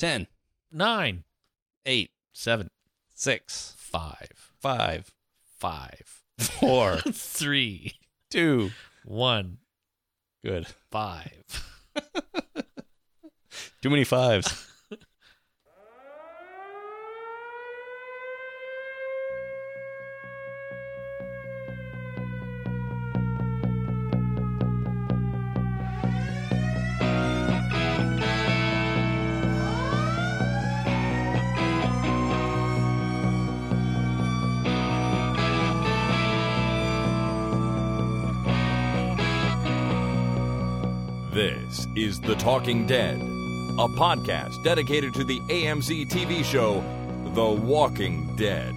10, nine, 8, seven, 6, five, 5, five, 4, three, 2. one, Good. five. Too many fives. This is The Talking Dead, a podcast dedicated to the AMC TV show The Walking Dead.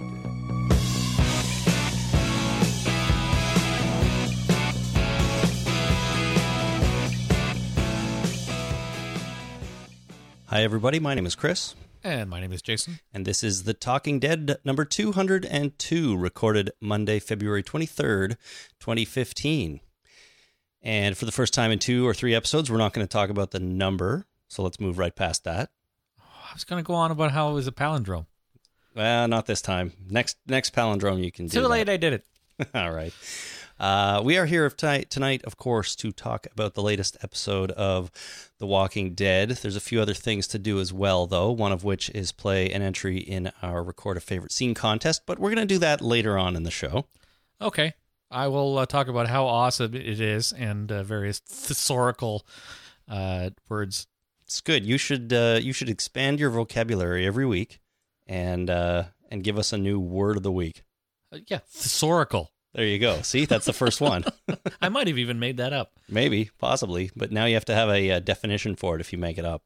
Hi, everybody. My name is Chris, And my name is Jason. and this is The Talking Dead number 202, recorded Monday, February 23rd, 2015. And for the first time in two or three episodes, we're not going to talk about the number. So let's move right past that. I was going to go on about how it was a palindrome. Well, not this time. Next next palindrome you can do. Too that. late, I did it. All right. Uh, we are here tonight, tonight, of course, to talk about the latest episode of The Walking Dead. There's a few other things to do as well, though, one of which is play an entry in our Record a Favorite Scene contest, but we're going to do that later on in the show. Okay. I will uh, talk about how awesome it is and uh, various thesaurical uh, words. It's good. You should uh, you should expand your vocabulary every week and uh, and give us a new word of the week. Uh, yeah, thesaurical. There you go. See, that's the first one. I might have even made that up. Maybe, possibly, but now you have to have a, uh definition for it if you make it up.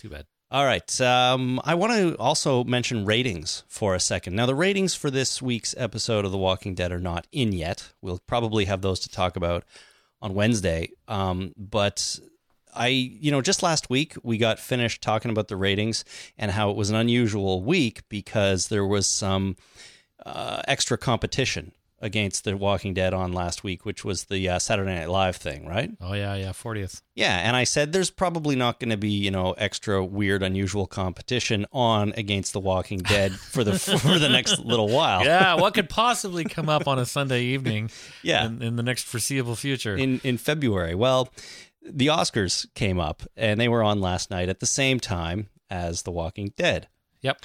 Too bad. All right. Um, I want to also mention ratings for a second. Now, the ratings for this week's episode of The Walking Dead are not in yet. We'll probably have those to talk about on Wednesday. Um, but I, you know, just last week we got finished talking about the ratings and how it was an unusual week because there was some uh, extra competition against The Walking Dead on last week, which was the uh, Saturday Night Live thing, right? Oh, yeah, yeah, 40th. Yeah, and I said there's probably not going to be, you know, extra weird, unusual competition on against The Walking Dead for the for the next little while. Yeah, what could possibly come up on a Sunday evening Yeah. in, in the next foreseeable future? In in February. Well, the Oscars came up and they were on last night at the same time as The Walking Dead. yep.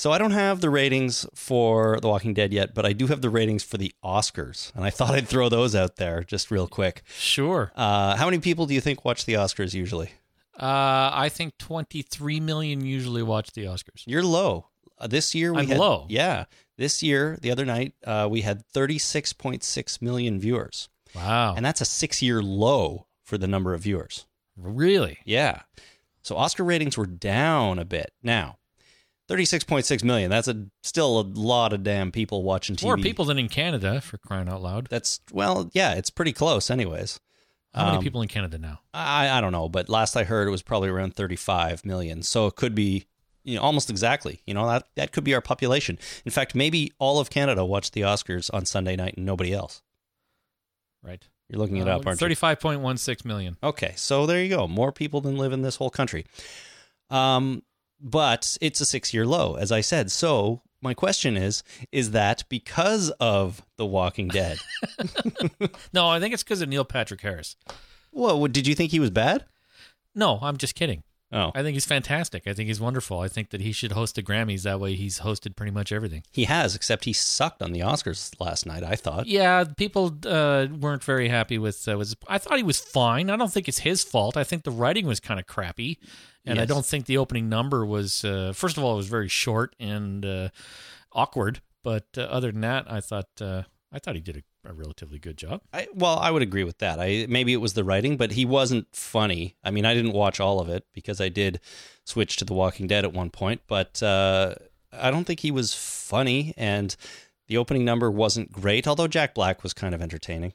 So I don't have the ratings for The Walking Dead yet, but I do have the ratings for the Oscars, and I thought I'd throw those out there just real quick. Sure. Uh, how many people do you think watch the Oscars usually? Uh, I think 23 million usually watch the Oscars. You're low. Uh, this year we I'm had, low. Yeah, this year the other night uh, we had 36.6 million viewers, Wow. and that's a six-year low for the number of viewers. really? Yeah, so Oscar ratings were down a bit. Now, 36.6 million. That's a still a lot of damn people watching TV. More people than in Canada, for crying out loud. That's well, yeah, it's pretty close, anyways. How many Um, people in Canada now? I I don't know, but last I heard it was probably around 35 million. So it could be you know almost exactly. You know that that could be our population. In fact, maybe all of Canada watched the Oscars on Sunday night and nobody else. Right. You're looking it up, aren't you? 35.16 million. Okay, so there you go. More people than live in this whole country. Um, but it's a six-year low, as I said. So my question is: Is that because of The Walking Dead? No, I think it's because of Neil Patrick Harris. well, did you think he was bad? No, I'm just kidding. Oh, I think he's fantastic. I think he's wonderful. I think that he should host the Grammys. That way he's hosted pretty much everything. he has, except he sucked on the Oscars last night. I thought. Yeah, people uh, weren't very happy with. Uh, was I thought he was fine. I don't think it's his fault. I think the writing was kind of crappy, and I don't think the opening number was. Uh, first of all, it was very short and uh, awkward. But uh, other than that, I thought uh, I thought he did a, a relatively good job. I, well, I would agree with that. I maybe it was the writing, but he wasn't funny. I mean, I didn't watch all of it because I did switch to The Walking Dead at one point, but uh, I don't think he was funny. And the opening number wasn't great, although Jack Black was kind of entertaining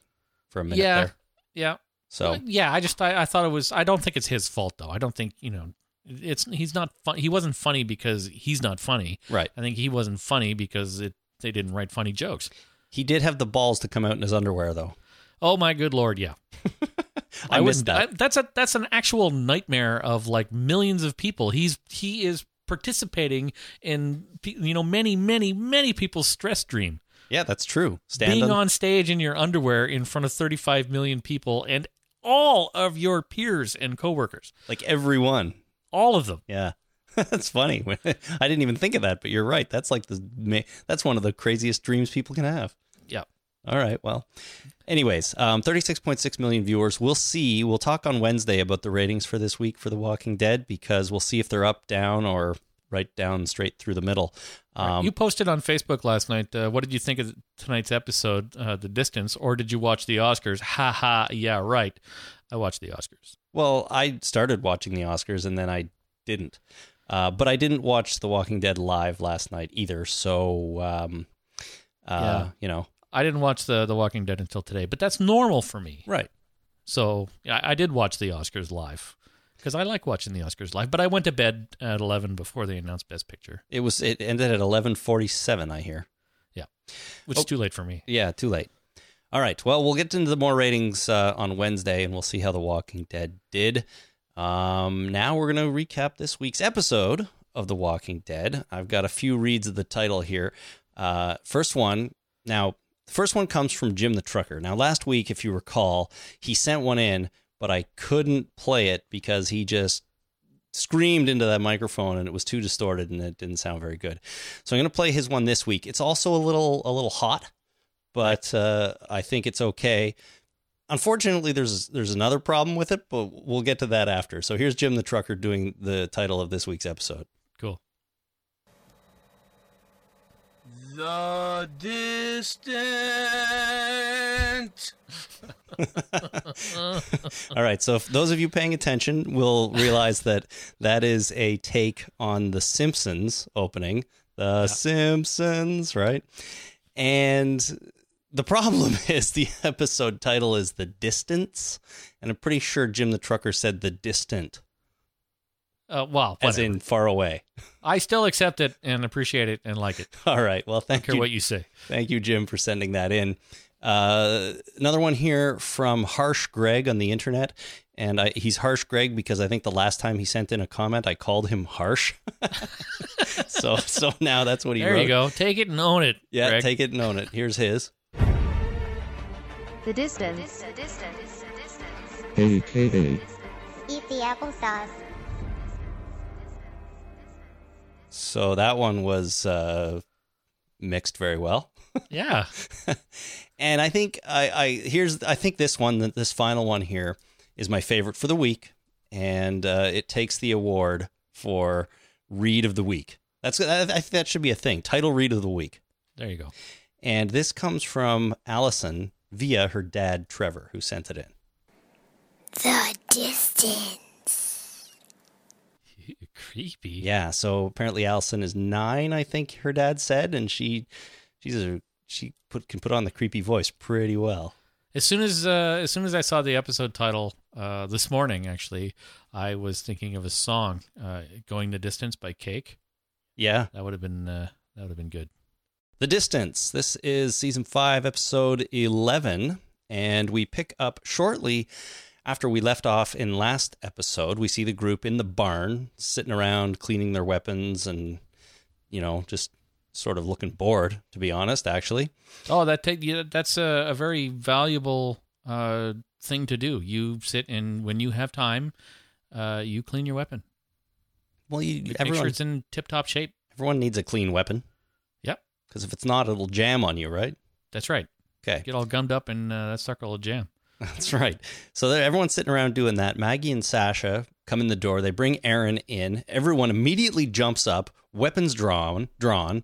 for a minute yeah, there. yeah. So yeah, I just I, I thought it was. I don't think it's his fault though. I don't think you know. It's he's not fun. He wasn't funny because he's not funny. right, I think he wasn't funny because it they didn't write funny jokes. He did have the balls to come out in his underwear, though. Oh my good lord, yeah. I, missed wouldn't- that. I- that's a that's an actual nightmare of like millions of people. He's he is participating in you know many many many people's stress dream. yeah, that's true. Stand Being on, on stage in your underwear in front of 35 million people and all of your peers and coworkers, like everyone. all of them. Yeah. That's funny. I didn't even think of that, but you're right. That's like the that's one of the craziest dreams people can have. Yeah. All right. Well, anyways, um, 36.6 million viewers. We'll see. We'll talk on Wednesday about the ratings for this week for The Walking Dead because we'll see if they're up, down, or right down straight through the middle. Um, you posted on Facebook last night. Uh, what did you think of tonight's episode, uh, The Distance, or did you watch the Oscars? Ha ha. Yeah, right. I watched the Oscars. well, I started watching the Oscars and then I didn't. Uh, but I didn't watch The Walking Dead live last night either. So, um, uh, Yeah. you know, I didn't watch the The Walking Dead until today, but that's normal for me. right. So yeah, I did watch the Oscars live because I like watching the Oscars live. But I went to bed at eleven before they announced Best Picture, It was. It ended at 11:47. I hear. Yeah, which Oh. is too late for me. Yeah, too late. All right. Well, we'll get into the more ratings uh, on Wednesday, and we'll see how The Walking Dead did. Um, now we're going to recap this week's episode of The Walking Dead. I've got a few reads of the title here. Uh, first one. Now, the first one comes from Jim the Trucker. Now, last week, if you recall, he sent one in, but I couldn't play it because he just screamed into that microphone and it was too distorted and it didn't sound very good. So I'm going to play his one this week. It's also a little a little hot, but uh, I think it's okay. Unfortunately, there's there's another problem with it, but we'll get to that after. So here's Jim the Trucker doing the title of this week's episode. Cool. The distant. All right, so if those of you paying attention will realize that that is a take on the Simpsons opening. The Simpsons, right? And the problem is the episode title is The Distance, and I'm pretty sure Jim the Trucker said The Distant, Uh, well, as in far away. I still accept it and appreciate it and like it. All right, well, I thank care you. what you say. Thank you, Jim, for sending that in. Uh, another one here from Harsh Greg on the internet. And I, he's Harsh Greg because I think the last time he sent in a comment, I called him Harsh. so so now that's what he There wrote. you go. Take it and own it. Yeah, Greg. take it and own it. Here's his. The distance. AKA Eat the applesauce. So that one was uh, mixed very well. Yeah. and I think I, I here's I think this one this final one here is my favorite for the week, and uh, it takes the award for read of the week. That's I I think that should be a thing. Title read of the week, There you go. and this comes from Allison via her dad Trevor, who sent it in. The distance. Creepy. Yeah, so apparently Allison is nine, I think her dad said, and she she's a she put can put on the creepy voice pretty well. As soon as uh, as soon as I saw the episode title uh, this morning, actually, I was thinking of a song, uh, "Going the Distance" by Cake. Yeah, That would have been uh, that would have been good. The Distance. This is season five, episode 11, and we pick up shortly after we left off in last episode. We see the group in the barn sitting around cleaning their weapons and, you know, just sort of looking bored, to be honest, actually. Oh, that take yeah, that's a, a very valuable uh, thing to do. You sit and when you have time, uh, you clean your weapon. Well, you, You make sure it's in tip top shape. everyone needs a clean weapon because if it's not, it'll jam on you, right? that's right. Okay. Get all gummed up and uh, that sucker will jam. That's right. So everyone's sitting around doing that. Maggie and Sasha come in the door. They bring Aaron in. Everyone immediately jumps up, weapons drawn, drawn,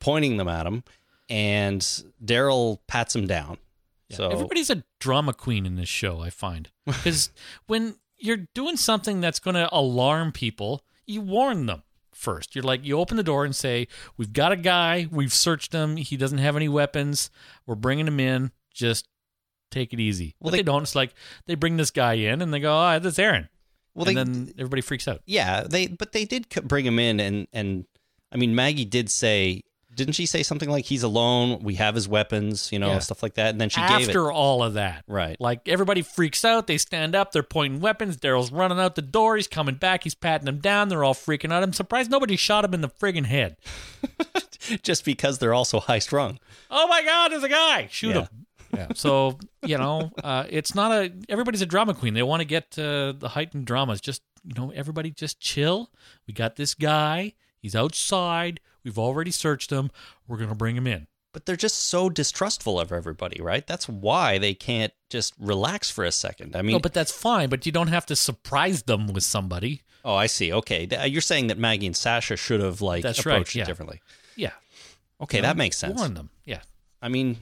pointing them at him, and Daryl pats him down. Yeah. So Everybody's a drama queen in this show, I find. Because when you're doing something that's going to alarm people, you warn them first. You're like, you open the door and say, We've got a guy, we've searched him, he doesn't have any weapons, we're bringing him in, just take it easy. Well, they, they- don't. It's like they bring this guy in and they go, Oh, that's Aaron. well, and they, then everybody freaks out. yeah, they but they did bring him in, and and I mean Maggie did say didn't she say something like he's alone? We have his weapons, you know, Yeah. stuff like that. And then she gave. After all of that, Right. Like everybody freaks out. They stand up. They're pointing weapons. Daryl's running out the door. He's coming back. He's patting them down. They're all freaking out. I'm surprised nobody shot him in the friggin' head. just because they're also high strung. Oh my God, there's a guy. Shoot Yeah. him. Yeah. So you know, uh, it's not a. Everybody's a drama queen. They want to get uh, the heightened dramas. Just you know, everybody just chill. We got this guy. He's outside. We've already searched him. We're gonna bring him in. But they're just so distrustful of everybody, right? That's why they can't just relax for a second. I mean, no, but that's fine. But you don't have to surprise them with somebody. oh, I see. Okay, uh, you're saying that Maggie and Sasha should have like That's right, approached yeah. it differently. Yeah. Okay, You know, that makes sense. Warn them. Yeah. I mean,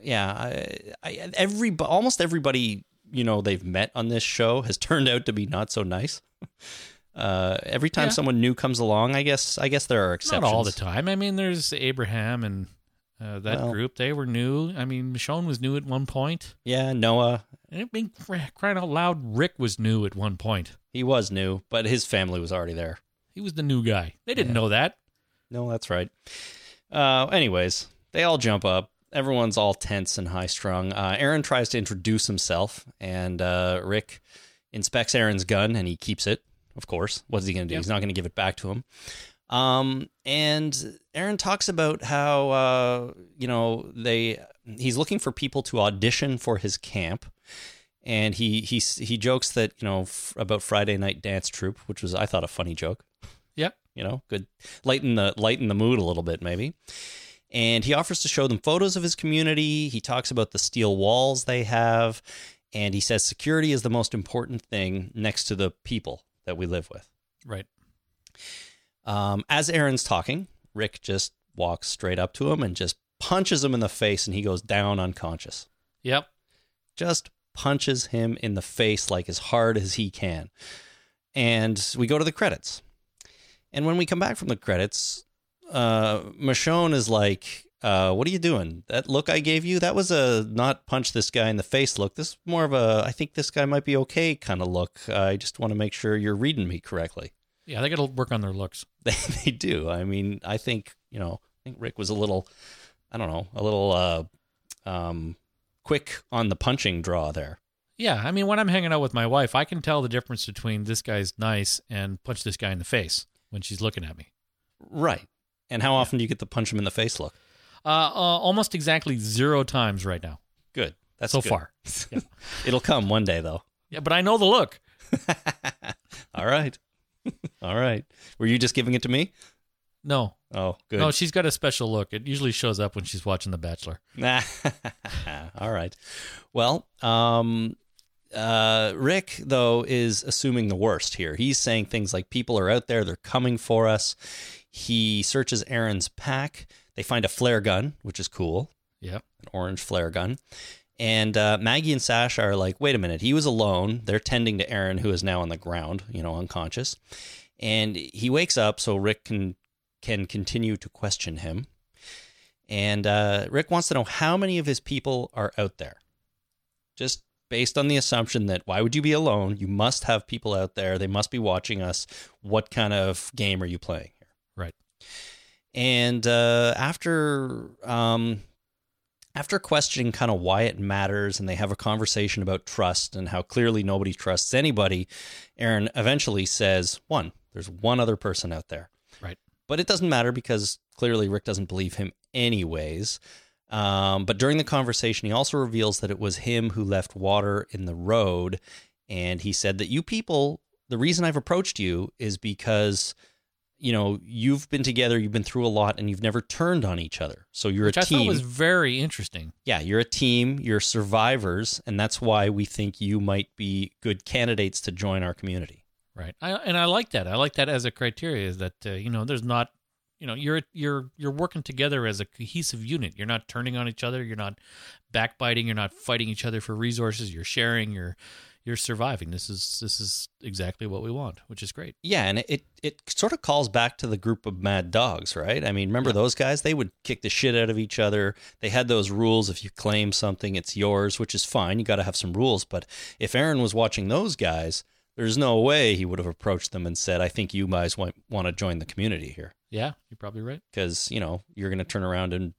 yeah, I, I, every almost everybody you know they've met on this show has turned out to be not so nice. Uh, every time Yeah. someone new comes along, I guess I guess there are exceptions. Not all the time. I mean, there's Abraham and uh, that Well- group. They were new. I mean, Michonne was new at one point. Yeah, Noah, And it being crying out loud, Rick was new at one point. he was new, but his family was already there. He was the new guy. They didn't Yeah. know that. No, that's right. Uh, anyways, they all jump up. Everyone's all tense and high strung. Uh, Aaron tries to introduce himself, and uh, Rick inspects Aaron's gun, and he keeps it. Of course, what's he going to do? Yep. He's not going to give it back to him. Um, and Aaron talks about how uh, you know they he's looking for people to audition for his camp, and he he he jokes that you know f- about Friday night dance troupe, which was I thought a funny joke Yep. you know, good lighten the lighten the mood a little bit maybe. And he offers to show them photos of his community. He talks about the steel walls they have, and he says security is the most important thing next to the people that we live with. Right. Um, as Aaron's talking, Rick just walks straight up to him and just punches him in the face, and he goes down unconscious. Yep. Just punches him in the face like as hard as he can. And we go to the credits. And when we come back from the credits, uh, Michonne is like, uh, what are you doing? That look I gave you, that was a not punch this guy in the face look. This is more of a, I think this guy might be okay kind of look. I just want to make sure you're reading me correctly. Yeah, they got to work on their looks. They, they do. I mean, I think, you know, I think Rick was a little, I don't know, a little uh, um, quick on the punching draw there. Yeah, I mean, when I'm hanging out with my wife, I can tell the difference between this guy's nice and punch this guy in the face when she's looking at me. Right. And how often do you get the punch him in the face look? Uh, uh almost exactly zero times right now Good. That's so good. far. Yeah. It'll come one day though. Yeah, but I know the look. All right. All right. Were you just giving it to me? No, Oh, good. no, she's got a special look. It usually shows up when she's watching The Bachelor. All right. Well, um, uh, Rick, though, is assuming the worst here. He's saying things like people are out there, they're coming for us. He searches Aaron's pack. They find a flare gun, which is cool, Yeah. an orange flare gun. And uh, Maggie and Sash are like, wait a minute, he was alone. They're tending to Aaron, who is now on the ground, you know, unconscious. And he wakes up so Rick can can continue to question him. And uh, Rick wants to know how many of his people are out there. Just based on the assumption that why would you be alone? You must have people out there. They must be watching us. What kind of game are you playing here? Right. And uh, after um, after questioning kind of why it matters, and they have a conversation about trust and how clearly nobody trusts anybody, Aaron eventually says, "One, there's one other person out there." Right. But it doesn't matter because clearly Rick doesn't believe him anyways. Um, but during the conversation, he also reveals that it was him who left water in the road. And he said that you people, the reason I've approached you is because, you know, you've been together, you've been through a lot, and you've never turned on each other. So you're Which a I team. thought was very interesting. yeah, you're a team, you're survivors. And that's why we think you might be good candidates to join our community. Right. I, and I like that. I like that as a criteria is that uh, you know there's not you know you're you're you're working together as a cohesive unit. You're not turning on each other. You're not backbiting. You're not fighting each other for resources. You're sharing. You're you're surviving. This is this is exactly what we want, which is great. Yeah, and it, it sort of calls back to the group of mad dogs, right? I mean, remember those guys? They would kick the shit out of each other. They had those rules if you claim something, it's yours, which is fine. You got to have some rules. But if Aaron was watching those guys, there's no way he would have approached them and said, "I think you guys want want to join the community here." Yeah, you're probably right. because you know you're going to turn around and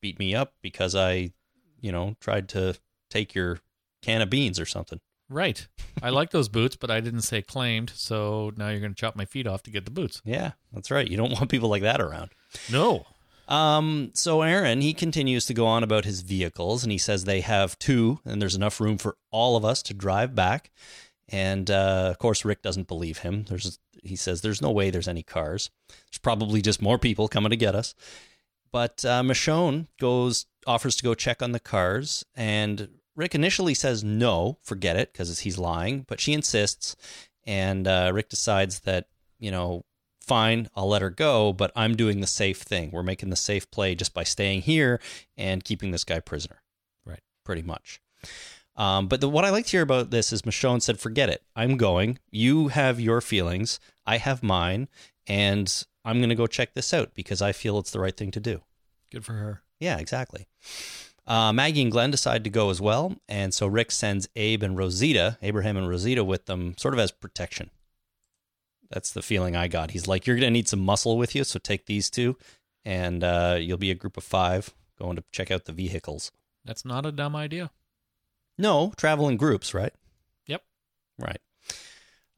beat me up because I, you know, tried to take your can of beans or something. Right. I like those boots, but I didn't say claimed, so now you're going to chop my feet off to get the boots. Yeah, that's right. You don't want people like that around. No. Um, so Aaron, he continues to go on about his vehicles, and he says they have two, and there's enough room for all of us to drive back. And uh, of course, Rick doesn't believe him. There's, he says, there's no way there's any cars. There's probably just more people coming to get us. But uh, Michonne goes, offers to go check on the cars, and Rick initially says no, forget it, because he's lying. But she insists, and uh, Rick decides that you know, fine, I'll let her go, but I'm doing the safe thing. We're making the safe play just by staying here and keeping this guy prisoner. Right. Pretty much. Um, but the, what I like to hear about this is Michonne said, forget it. I'm going. You have your feelings. I have mine. And I'm going to go check this out because I feel it's the right thing to do. Good for her. Yeah, exactly. Uh, Maggie and Glenn decide to go as well. And so Rick sends Abe and Rosita, Abraham and Rosita, with them sort of as protection. That's the feeling I got. He's like, you're going to need some muscle with you. So take these two and uh, you'll be a group of five going to check out the vehicles. That's not a dumb idea. No, travel in groups, right? Yep. Right.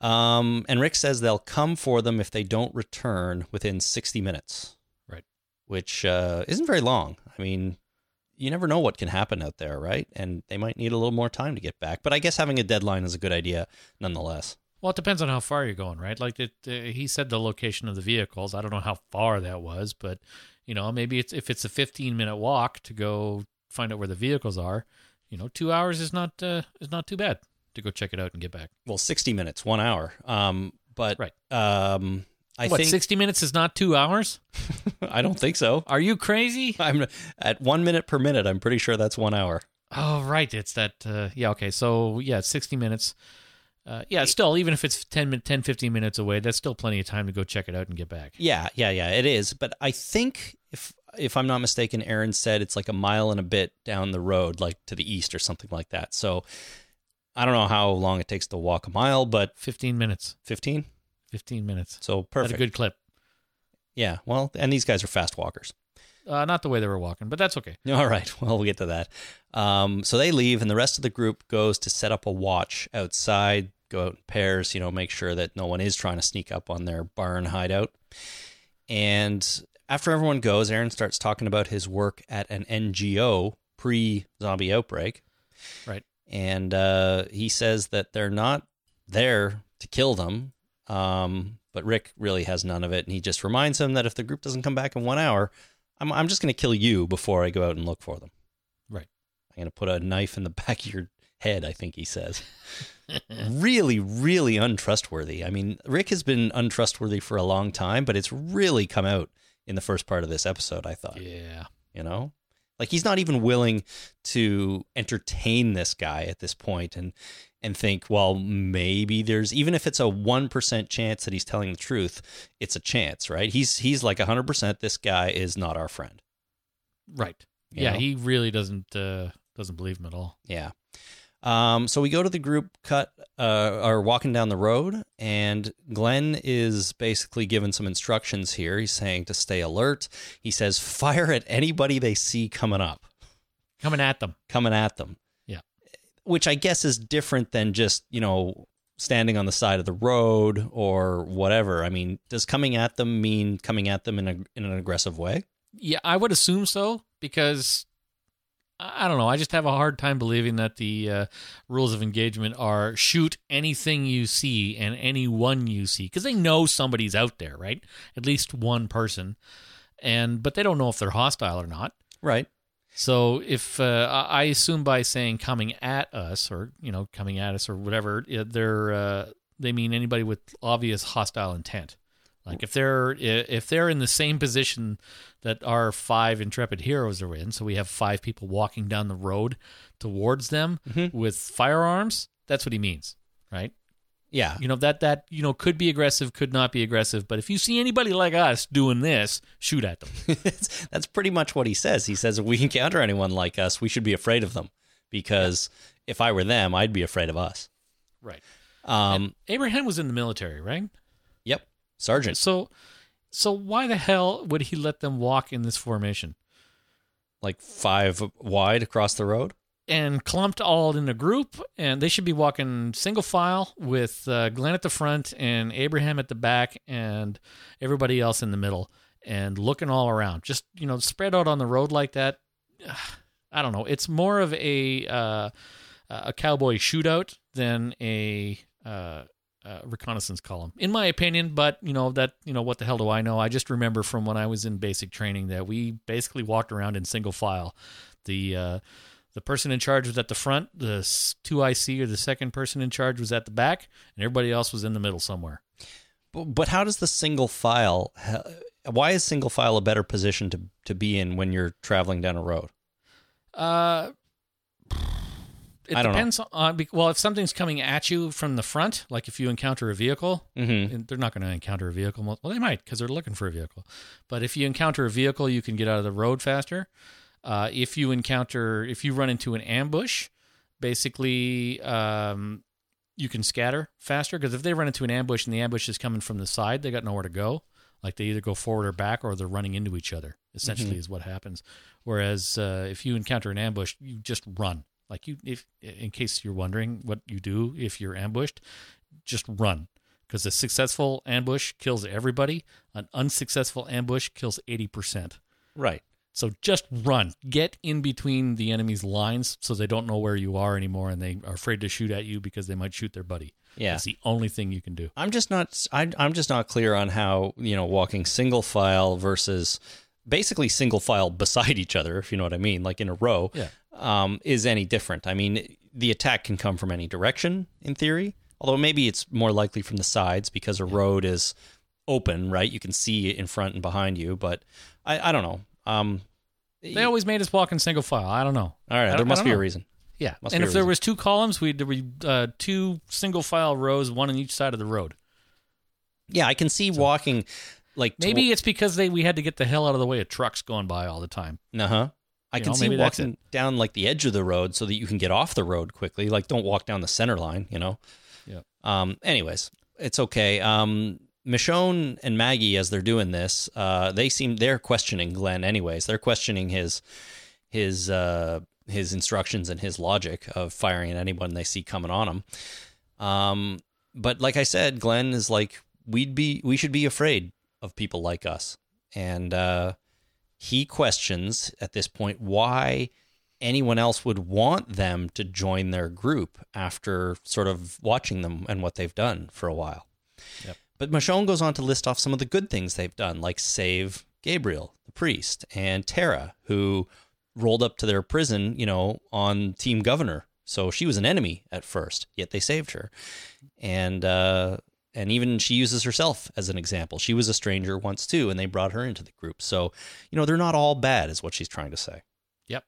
Um, and Rick says they'll come for them if they don't return within 60 minutes. Right. Which uh, isn't very long. I mean, you never know what can happen out there, right? And they might need a little more time to get back. But I guess having a deadline is a good idea nonetheless. Well, it depends on how far you're going, right? Like it, uh, he said the location of the vehicles. I don't know how far that was, but you know, maybe it's if it's a 15 minute walk to go find out where the vehicles are. You know, two hours is not uh, is not too bad to go check it out and get back. Well, 60 minutes, one hour. Um, but Right. um, I what, think 60 minutes is not two hours? I don't think so. Are you crazy? I'm at one minute per minute. I'm pretty sure that's one hour. Oh, right. It's that. Uh, yeah. Okay. So yeah, 60 minutes. Uh, yeah. Still, even if it's 10, 10, 15 minutes away, that's still plenty of time to go check it out and get back. Yeah, yeah, yeah, it is. But I think if if I'm not mistaken, Aaron said it's like a mile and a bit down the road, like to the east or something like that. So I don't know how long it takes to walk a mile, but 15 minutes. 15. 15 minutes. So That's perfect. a good clip. yeah. Well, and these guys are fast walkers. Uh, not the way they were walking, but that's okay. All right. Well, we'll get to that. Um, so they leave, and the rest of the group goes to set up a watch outside, go out in pairs, you know, make sure that no one is trying to sneak up on their barn hideout. And after everyone goes, Aaron starts talking about his work at an NGO pre zombie outbreak. Right. And uh, he says that they're not there to kill them. Um, but Rick really has none of it. And he just reminds him that if the group doesn't come back in one hour, I'm, I'm just going to kill you before I go out and look for them. Right. I'm going to put a knife in the back of your head, I think he says. really, really untrustworthy. I mean, Rick has been untrustworthy for a long time, but it's really come out in the first part of this episode, I thought. Yeah. You know? Like he's not even willing to entertain this guy at this point and and think, well, maybe there's even if it's a 1% chance that he's telling the truth, it's a chance, right? He's he's like 100% this guy is not our friend. Right. You yeah, know? he really doesn't uh, doesn't believe him at all. Yeah. Um, so we go to the group cut, uh, or walking down the road, and Glenn is basically given some instructions here. He's saying to stay alert. He says, fire at anybody they see coming up, Coming at them. coming at them. Yeah. Which I guess is different than just, you know, standing on the side of the road or whatever. I mean, does coming at them mean coming at them in, a, in an aggressive way? Yeah, I would assume so because I don't know. I just have a hard time believing that the uh, rules of engagement are shoot anything you see and anyone you see because they know somebody's out there, right? At least one person, and but they don't know if they're hostile or not. Right. So if uh, I I assume by saying coming at us or you know coming at us or whatever, they're uh, they mean anybody with obvious hostile intent. Like if they're if they're in the same position that our five intrepid heroes are in, so we have five people walking down the road towards them with firearms. That's what he means, right? Yeah. You know that that you know could be aggressive, could not be aggressive. But if you see anybody like us doing this, shoot at them. That's- That's pretty much what he says. He says if we encounter anyone like us, we should be afraid of them because if I were them, I'd be afraid of us. Right. Um, Abraham was in the military, right? Sergeant. So, so why the hell would he let them walk in this formation like five wide across the road. and clumped all in a group? And they should be walking single file with uh, Glenn at the front and Abraham at the back and everybody else in the middle and looking all around. Just you know, spread out on the road like that. I don't know. It's more of a uh, a cowboy shootout than a uh, uh, reconnaissance column, in my opinion. But you know that you know what the hell do I know? I just remember from when I was in basic training that we basically walked around in single file. The uh, the person in charge was at the front. The two IC or the second person in charge was at the back, and everybody else was in the middle somewhere. But, but how does the single file? Why is single file a better position to to be in when you're traveling down a road? Uh, it I don't know. depends on well if something's coming at you from the front, like if you encounter a vehicle, Mm-hmm. they're not going to encounter a vehicle. Well, they might because they're looking for a vehicle. But if you encounter a vehicle, you can get out of the road faster. Uh, if you encounter, if you run into an ambush, basically um, you can scatter faster because if they run into an ambush and the ambush is coming from the side, they got nowhere to go. Like they either go forward or back, or they're running into each other. Essentially, is what happens. Whereas uh, if you encounter an ambush, you just run. Like you, if in case you're wondering what you do if you're ambushed, just run because a successful ambush kills everybody. An unsuccessful ambush kills eighty percent. Right. So just run. Get in between the enemy's lines so they don't know where you are anymore and they are afraid to shoot at you because they might shoot their buddy. Yeah. That's the only thing you can do. I'm just not. I, I'm just not clear on how you know walking single file versus basically single file beside each other, if you know what I mean, like in a row, Yeah. Um, is any different. I mean, the attack can come from any direction in theory, although maybe it's more likely from the sides because a road is open, right? You can see in front and behind you, but I, I don't know. Um, They always made us walk in single file. I don't know. all right, there must be don't a reason. Yeah. Must and if there was two columns, we'd there be uh, two single file rows, one on each side of the road. Yeah, I can see walking like Maybe it's because they we had to get the hell out of the way of trucks going by all the time. Uh huh. I You can know, see walking down like the edge of the road so that you can get off the road quickly. Like, don't walk down the center line. You know. Yeah. Um. Anyways, it's okay. Um. Michonne and Maggie, as they're doing this, uh, they seem they're questioning Glenn. Anyways, they're questioning his his uh his instructions and his logic of firing at anyone they see coming on him. Um. But like I said, Glenn is like we'd be we should be afraid of people like us, and uh, he questions at this point why anyone else would want them to join their group after sort of watching them and what they've done for a while. Yep. But Michonne goes on to list off some of the good things they've done, like save Gabriel, the priest, and Tara, who rolled up to their prison, you know, on Team Governor. So she was an enemy at first, yet they saved her. And uh, and even she uses herself as an example. She was a stranger once too, and they brought her into the group. So, you know, they're not all bad, is what she's trying to say. Yep.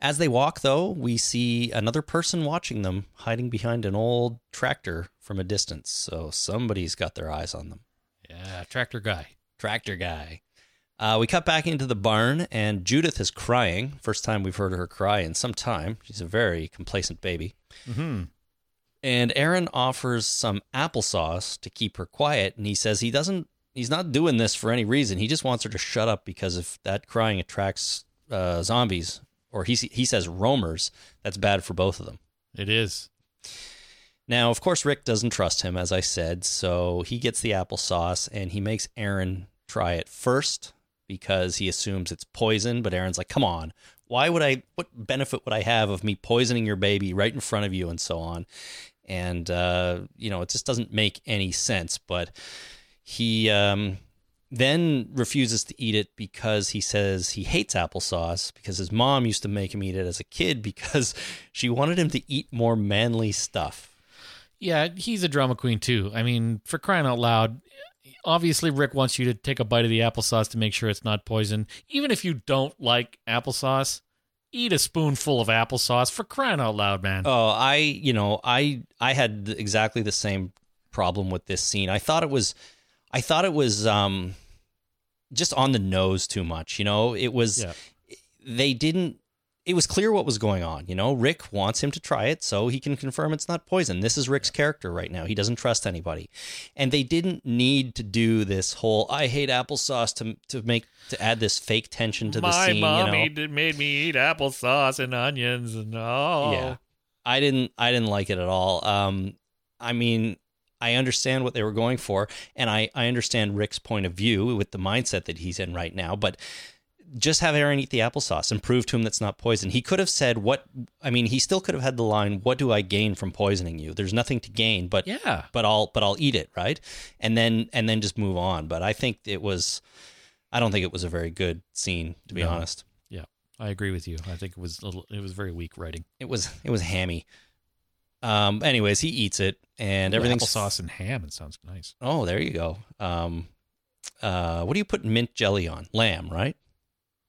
As they walk, though, we see another person watching them, hiding behind an old tractor from a distance. So somebody's got their eyes on them. Yeah, tractor guy. Tractor guy. Uh, we cut back into the barn, and Judith is crying. First time we've heard her cry in some time. She's a very complacent baby. Mm-hmm. And Aaron offers some applesauce to keep her quiet, and he says he doesn't. He's not doing this for any reason. He just wants her to shut up because if that crying attracts uh, zombies, or he he says roamers, that's bad for both of them. It is. Now, of course, Rick doesn't trust him, as I said, so he gets the applesauce and he makes Aaron try it first because he assumes it's poison. But Aaron's like, come on, why would I, what benefit would I have of me poisoning your baby right in front of you and so on? And, uh, you know, it just doesn't make any sense. But he um, then refuses to eat it because he says he hates applesauce because his mom used to make him eat it as a kid because she wanted him to eat more manly stuff. Yeah, he's a drama queen too. I mean, for crying out loud, obviously Rick wants you to take a bite of the applesauce to make sure it's not poison. Even if you don't like applesauce, eat a spoonful of applesauce for crying out loud, man. Oh, I, you know, I I had exactly the same problem with this scene. I thought it was I thought it was um just on the nose too much, you know? It was Yeah. they didn't it was clear what was going on. You know, Rick wants him to try it so he can confirm it's not poison. This is Rick's character right now. He doesn't trust anybody. And they didn't need to do this whole I hate applesauce to to make to add this fake tension to the My scene. mommy you know? made me eat applesauce and onions and oh Yeah. I didn't I didn't like it at all. Um I mean, I understand what they were going for and I I understand Rick's point of view with the mindset that he's in right now, but just have Aaron eat the applesauce and prove to him that's not poison. He could have said what I mean, he still could have had the line, "What do I gain from poisoning you?" There's nothing to gain, but Yeah. but I'll but I'll eat it, right? And then and then just move on. But I think it was I don't think it was a very good scene to be No. honest. Yeah. I agree with you. I think it was a little, it was very weak writing. It was it was hammy. Um anyways, he eats it and everything's applesauce and ham. It sounds nice. Oh, there you go. Um uh what do you put mint jelly on? Lamb, right?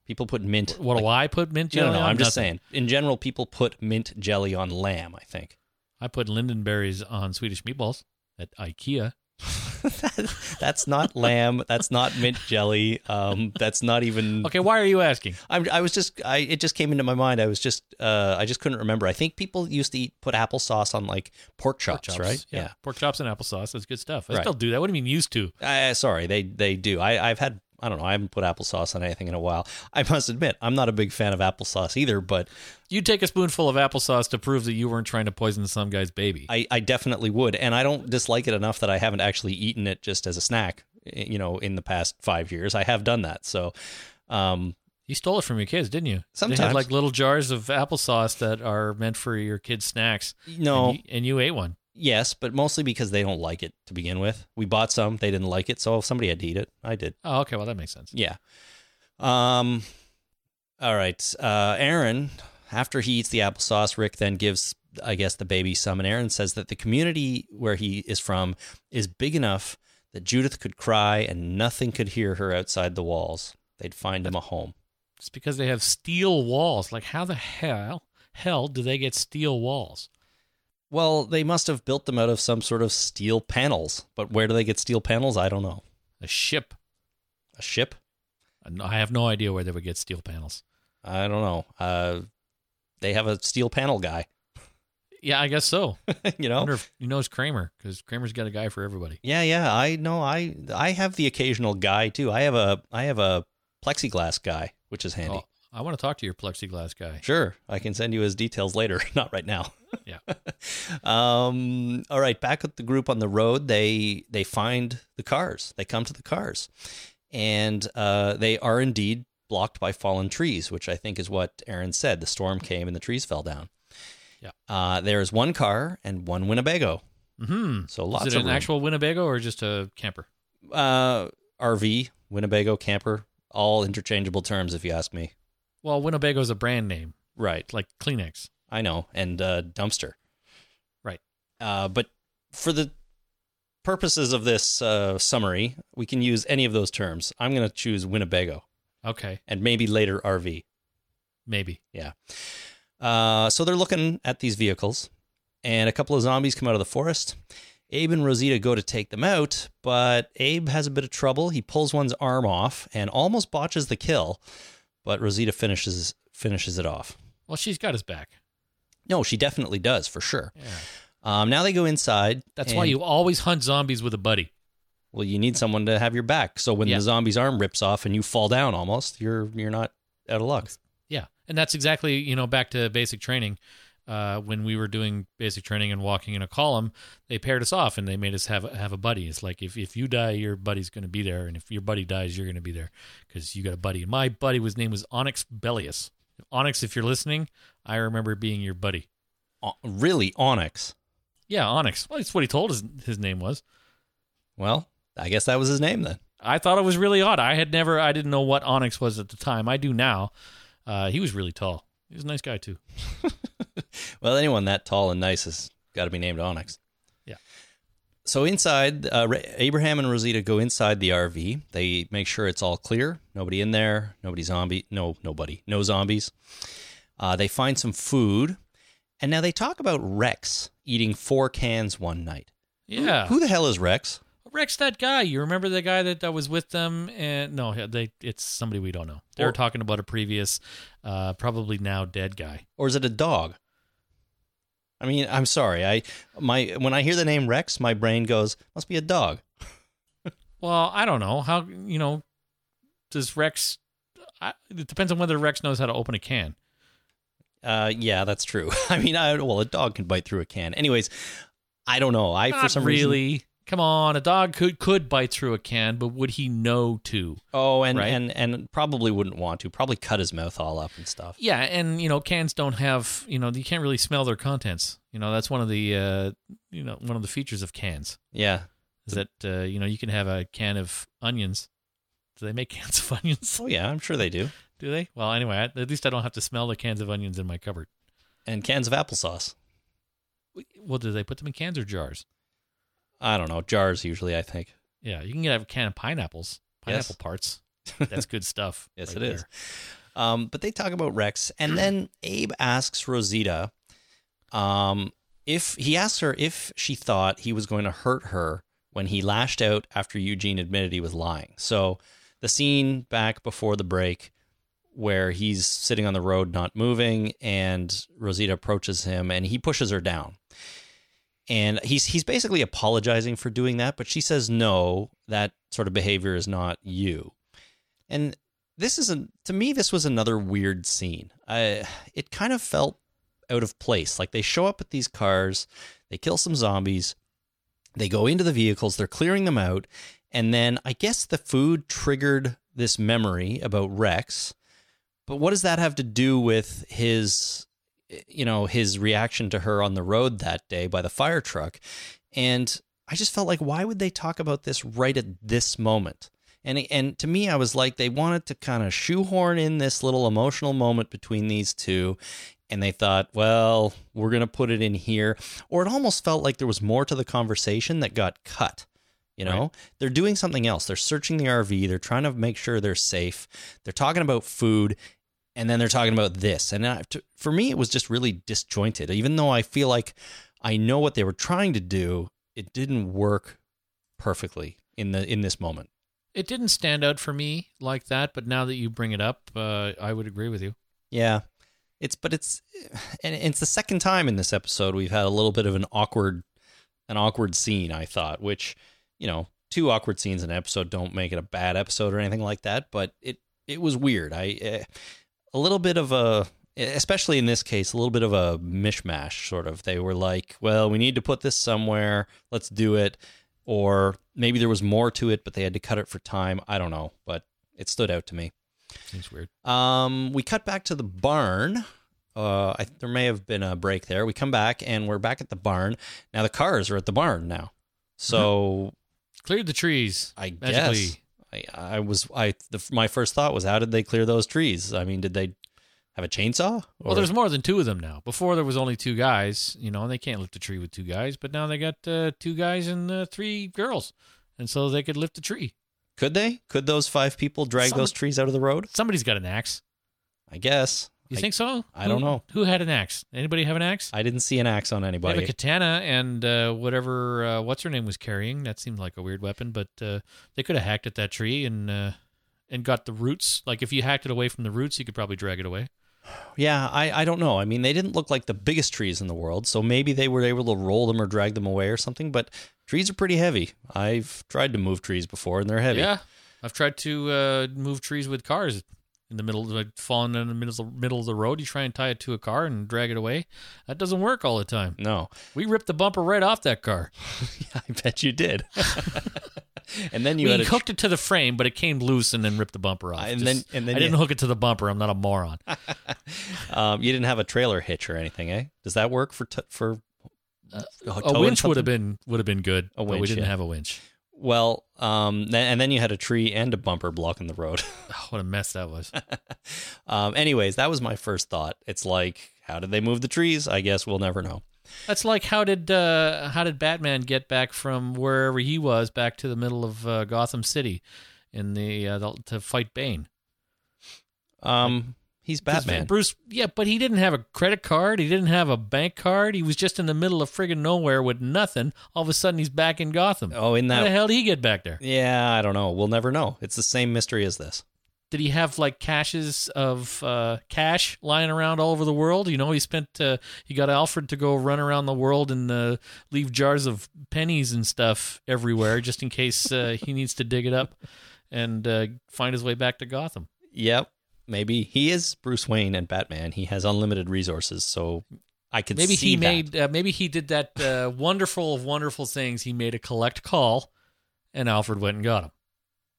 People put mint What like- do I put mint jelly no, no, on? I'm just saying. In general, people put mint jelly on lamb, I think. I put lingonberries on Swedish meatballs at IKEA. that's not lamb. That's not mint jelly. Um, that's not even. Okay, why are you asking? I'm, I was just. I it just came into my mind. I was just. Uh, I just couldn't remember. I think people used to eat put applesauce on like pork chops, Pork right? Yeah. Pork chops and applesauce. That's good stuff. I Right. still do that. What do you mean used to? Uh, sorry, they they do. I I've had. I don't know. I haven't put applesauce on anything in a while. I must admit, I'm not a big fan of applesauce either. But You'd take a spoonful of applesauce to prove that you weren't trying to poison some guy's baby. I, I definitely would, and I don't dislike it enough that I haven't actually eaten it just as a snack. You know, in the past five years, I have done that. So, um, you stole it from your kids, didn't you? Sometimes, They have like little jars of applesauce that are meant for your kids' snacks. no, And you, and you ate one. Yes, but mostly because they don't like it to begin with. We bought some, they didn't like it, so if somebody had to eat it, I did. Oh, okay. Well, that makes sense. Yeah. Um. All right. Uh, Aaron, after he eats the applesauce, Rick then gives, I guess, the baby some, and Aaron says that the community where he is from is big enough that Judith could cry and nothing could hear her outside the walls. They'd find him a home. It's because they have steel walls. Like, how the hell hell do they get steel walls? Well, they must have built them out of some sort of steel panels, but where do they get steel panels? I don't know. A ship. A ship? I have no idea where they would get steel panels. I don't know. Uh, they have a steel panel guy. Yeah, I guess so. you I know. wonder if he knows Kramer because Kramer's got a guy for everybody. Yeah, yeah. I know. I I have the occasional guy too. I have a I have a plexiglass guy, which is handy. Oh, I want to talk to your plexiglass guy. Sure, I can send you his details later. Not right now. Yeah. um. All right. Back with the group on the road, they they find the cars. They come to the cars, and uh, they are indeed blocked by fallen trees, which I think is what Aaron said. The storm came and the trees fell down. Yeah. Uh, there is one car and one Winnebago. Hmm. So lots Is it of an room. actual Winnebago or just a camper? uh, RV, Winnebago, camper, all interchangeable terms, if you ask me. Well, Winnebago's a brand name, Right. like Kleenex. I know, and uh, dumpster. Right. Uh, but for the purposes of this uh, summary, we can use any of those terms. I'm going to choose Winnebago Okay, and maybe later RV. maybe. Yeah. Uh, so they're looking at these vehicles, and a couple of zombies come out of the forest. Abe and Rosita go to take them out, but Abe has a bit of trouble. He pulls one's arm off and almost botches the kill, but Rosita finishes finishes it off. Well, she's got his back. No, she definitely does for sure. Yeah. Um, now they go inside. That's why you always hunt zombies with a buddy. Well, you need someone to have your back. So when Yeah. the zombie's arm rips off and you fall down, almost you're you're not out of luck. Yeah, and that's exactly you know back to basic training. Uh, when we were doing basic training and walking in a column, they paired us off and they made us have have a buddy. It's like if, if you die, your buddy's going to be there, and if your buddy dies, you're going to be there because you got a buddy. And my buddy was name was Onyx Bellius. Onyx, if you're listening, I remember being your buddy. O- really, Onyx. Yeah, Onyx. Well, that's what he told his his name was. Well, I guess that was his name then. I thought it was really odd. I had never, I didn't know what Onyx was at the time. I do now. Uh, he was really tall. He was a nice guy too. Well, anyone that tall and nice has got to be named Onyx. Yeah. So inside, uh, Abraham and Rosita go inside the RV. They make sure it's all clear. Nobody in there. Nobody zombie. No, nobody. No zombies. Uh, they find some food, and now they talk about Rex eating four cans one night. Yeah. Who the hell is Rex? Rex that guy? You remember the guy that, that was with them? And no, they it's somebody we don't know. They were talking about a previous, uh, probably now dead guy. or is it a dog? I mean, I'm sorry. I my when I hear the name Rex, my brain goes, must be a dog. Well, I don't know how you know. Does Rex? I, it depends on whether Rex knows how to open a can. Uh, yeah, that's true. I mean, I, well, a dog can bite through a can. Anyways, I don't know. I for Not some reason. Come on, a dog could could bite through a can, but would he know to? Oh, and Right? and and probably wouldn't want to. Probably cut his mouth all up and stuff. Yeah, and you know, cans don't have you know you can't really smell their contents. You know, that's one of the uh, you know one of the features of cans Yeah. is that uh, you know you can have a can of onions. Do they make cans of onions? Oh yeah, I'm sure they do. Do they? Well, anyway, at least I don't have to smell the cans of onions in my cupboard. And cans of applesauce. Well, do they put them in cans or jars? I don't know. Jars usually. I think. Yeah, you can get a can of pineapples, pineapple Yes. parts. That's good stuff. Yes, right it is. there. Um, but they talk about Rex, and then Abe asks Rosita, um, if he asks her if she thought he was going to hurt her when he lashed out after Eugene admitted he was lying. So the scene back before the break where he's sitting on the road not moving and Rosita approaches him and he pushes her down. And he's he's basically apologizing for doing that, but she says no, that sort of behavior is not you. And this is a to me this was another weird scene. I it kind of felt out of place. Like they show up at these cars, they kill some zombies, they go into the vehicles, they're clearing them out, and then I guess the food triggered this memory about Rex. But what does that have to do with his you know, his reaction to her on the road that day by the fire truck? And I just felt like why would they talk about this right at this moment? And and to me I was like they wanted to kind of shoehorn in this little emotional moment between these two and they thought, well, we're going to put it in here or it almost felt like there was more to the conversation that got cut. You know, Right. they're doing something else. They're searching the RV. They're trying to make sure they're safe. They're talking about food, and then they're talking about this. And I, to, for me, it was just really disjointed. Even though I feel like I know what they were trying to do, it didn't work perfectly in the in this moment. It didn't stand out for me like that, but now that you bring it up, uh, I would agree with you. Yeah. It's but it's and it's the second time in this episode we've had a little bit of an awkward an awkward scene, I thought, which, you know, two awkward scenes in an episode don't make it a bad episode or anything like that, but it it was weird. I uh, a little bit of a especially in this case, a little bit of a mishmash sort of. They were like, well, we need to put this somewhere. Let's do it. Or maybe there was more to it, but they had to cut it for time. I don't know, but it stood out to me. Seems weird. Um, we cut back to the barn. Uh, I, there may have been a break there. We come back and we're back at the barn. Now the cars are at the barn now. So Cleared the trees. I magically. guess I, I was I the, my first thought was how did they clear those trees? I mean, did they have a chainsaw? Well, there's more than two of them now. Before there was only two guys. You know, and they can't lift a tree with two guys. But now they got uh, two guys and uh, three girls, and so they could lift a tree. could they? Could those five people drag those trees out of the road? Somebody's got an axe. I guess. You I- think so? I don't know. Who had an axe? Anybody have an axe? I didn't see an axe on They have anybody. a katana and uh, whatever uh, what's her name was carrying. That seemed like a weird weapon, but uh, they could have hacked at that tree and uh, and got the roots. Like if you hacked it away from the roots, you could probably drag it away. Yeah, I, I don't know. I mean, they didn't look like the biggest trees in the world, so maybe they were able to roll them or drag them away or something, but trees are pretty heavy. I've tried to move trees before and they're heavy. Yeah, I've tried to uh, move trees with cars in the middle, like falling in the middle middle of the road. You try and tie it to a car and drag it away. That doesn't work all the time. No. We ripped the bumper right off that car. I bet you did. and then you we hooked it to the frame, but it came loose and then ripped the bumper off. And Just- then- and then I didn't hook it to the bumper. I'm not a moron. um, you didn't have a trailer hitch or anything, eh? Does that work for t- for a winch would have been would have been good, A but we didn't yeah. have a winch. Well, um, and then you had a tree and a bumper blocking the road. Oh, what a mess that was. um, anyways, that was my first thought. It's like, how did they move the trees? I guess we'll never know. That's like how did uh, how did Batman get back from wherever he was back to the middle of uh, Gotham City in the, uh, the to fight Bane? Um, He's Batman. Bruce, yeah, but he didn't have a credit card. He didn't have a bank card. He was just in the middle of friggin' nowhere with nothing. All of a sudden, he's back in Gotham. Oh, in How the that. hell did he get back there? Yeah, I don't know. We'll never know. It's the same mystery as this. Did he have like caches of uh, cash lying around all over the world? You know, he spent. Uh, he got Alfred to go run around the world and uh, leave jars of pennies and stuff everywhere, just in case uh, he needs to dig it up and uh, find his way back to Gotham. Yep. Maybe he is Bruce Wayne and Batman. He has unlimited resources, so I could Maybe see he that. made. Uh, maybe he did that uh, wonderful of wonderful things. He made a collect call, and Alfred went and got him.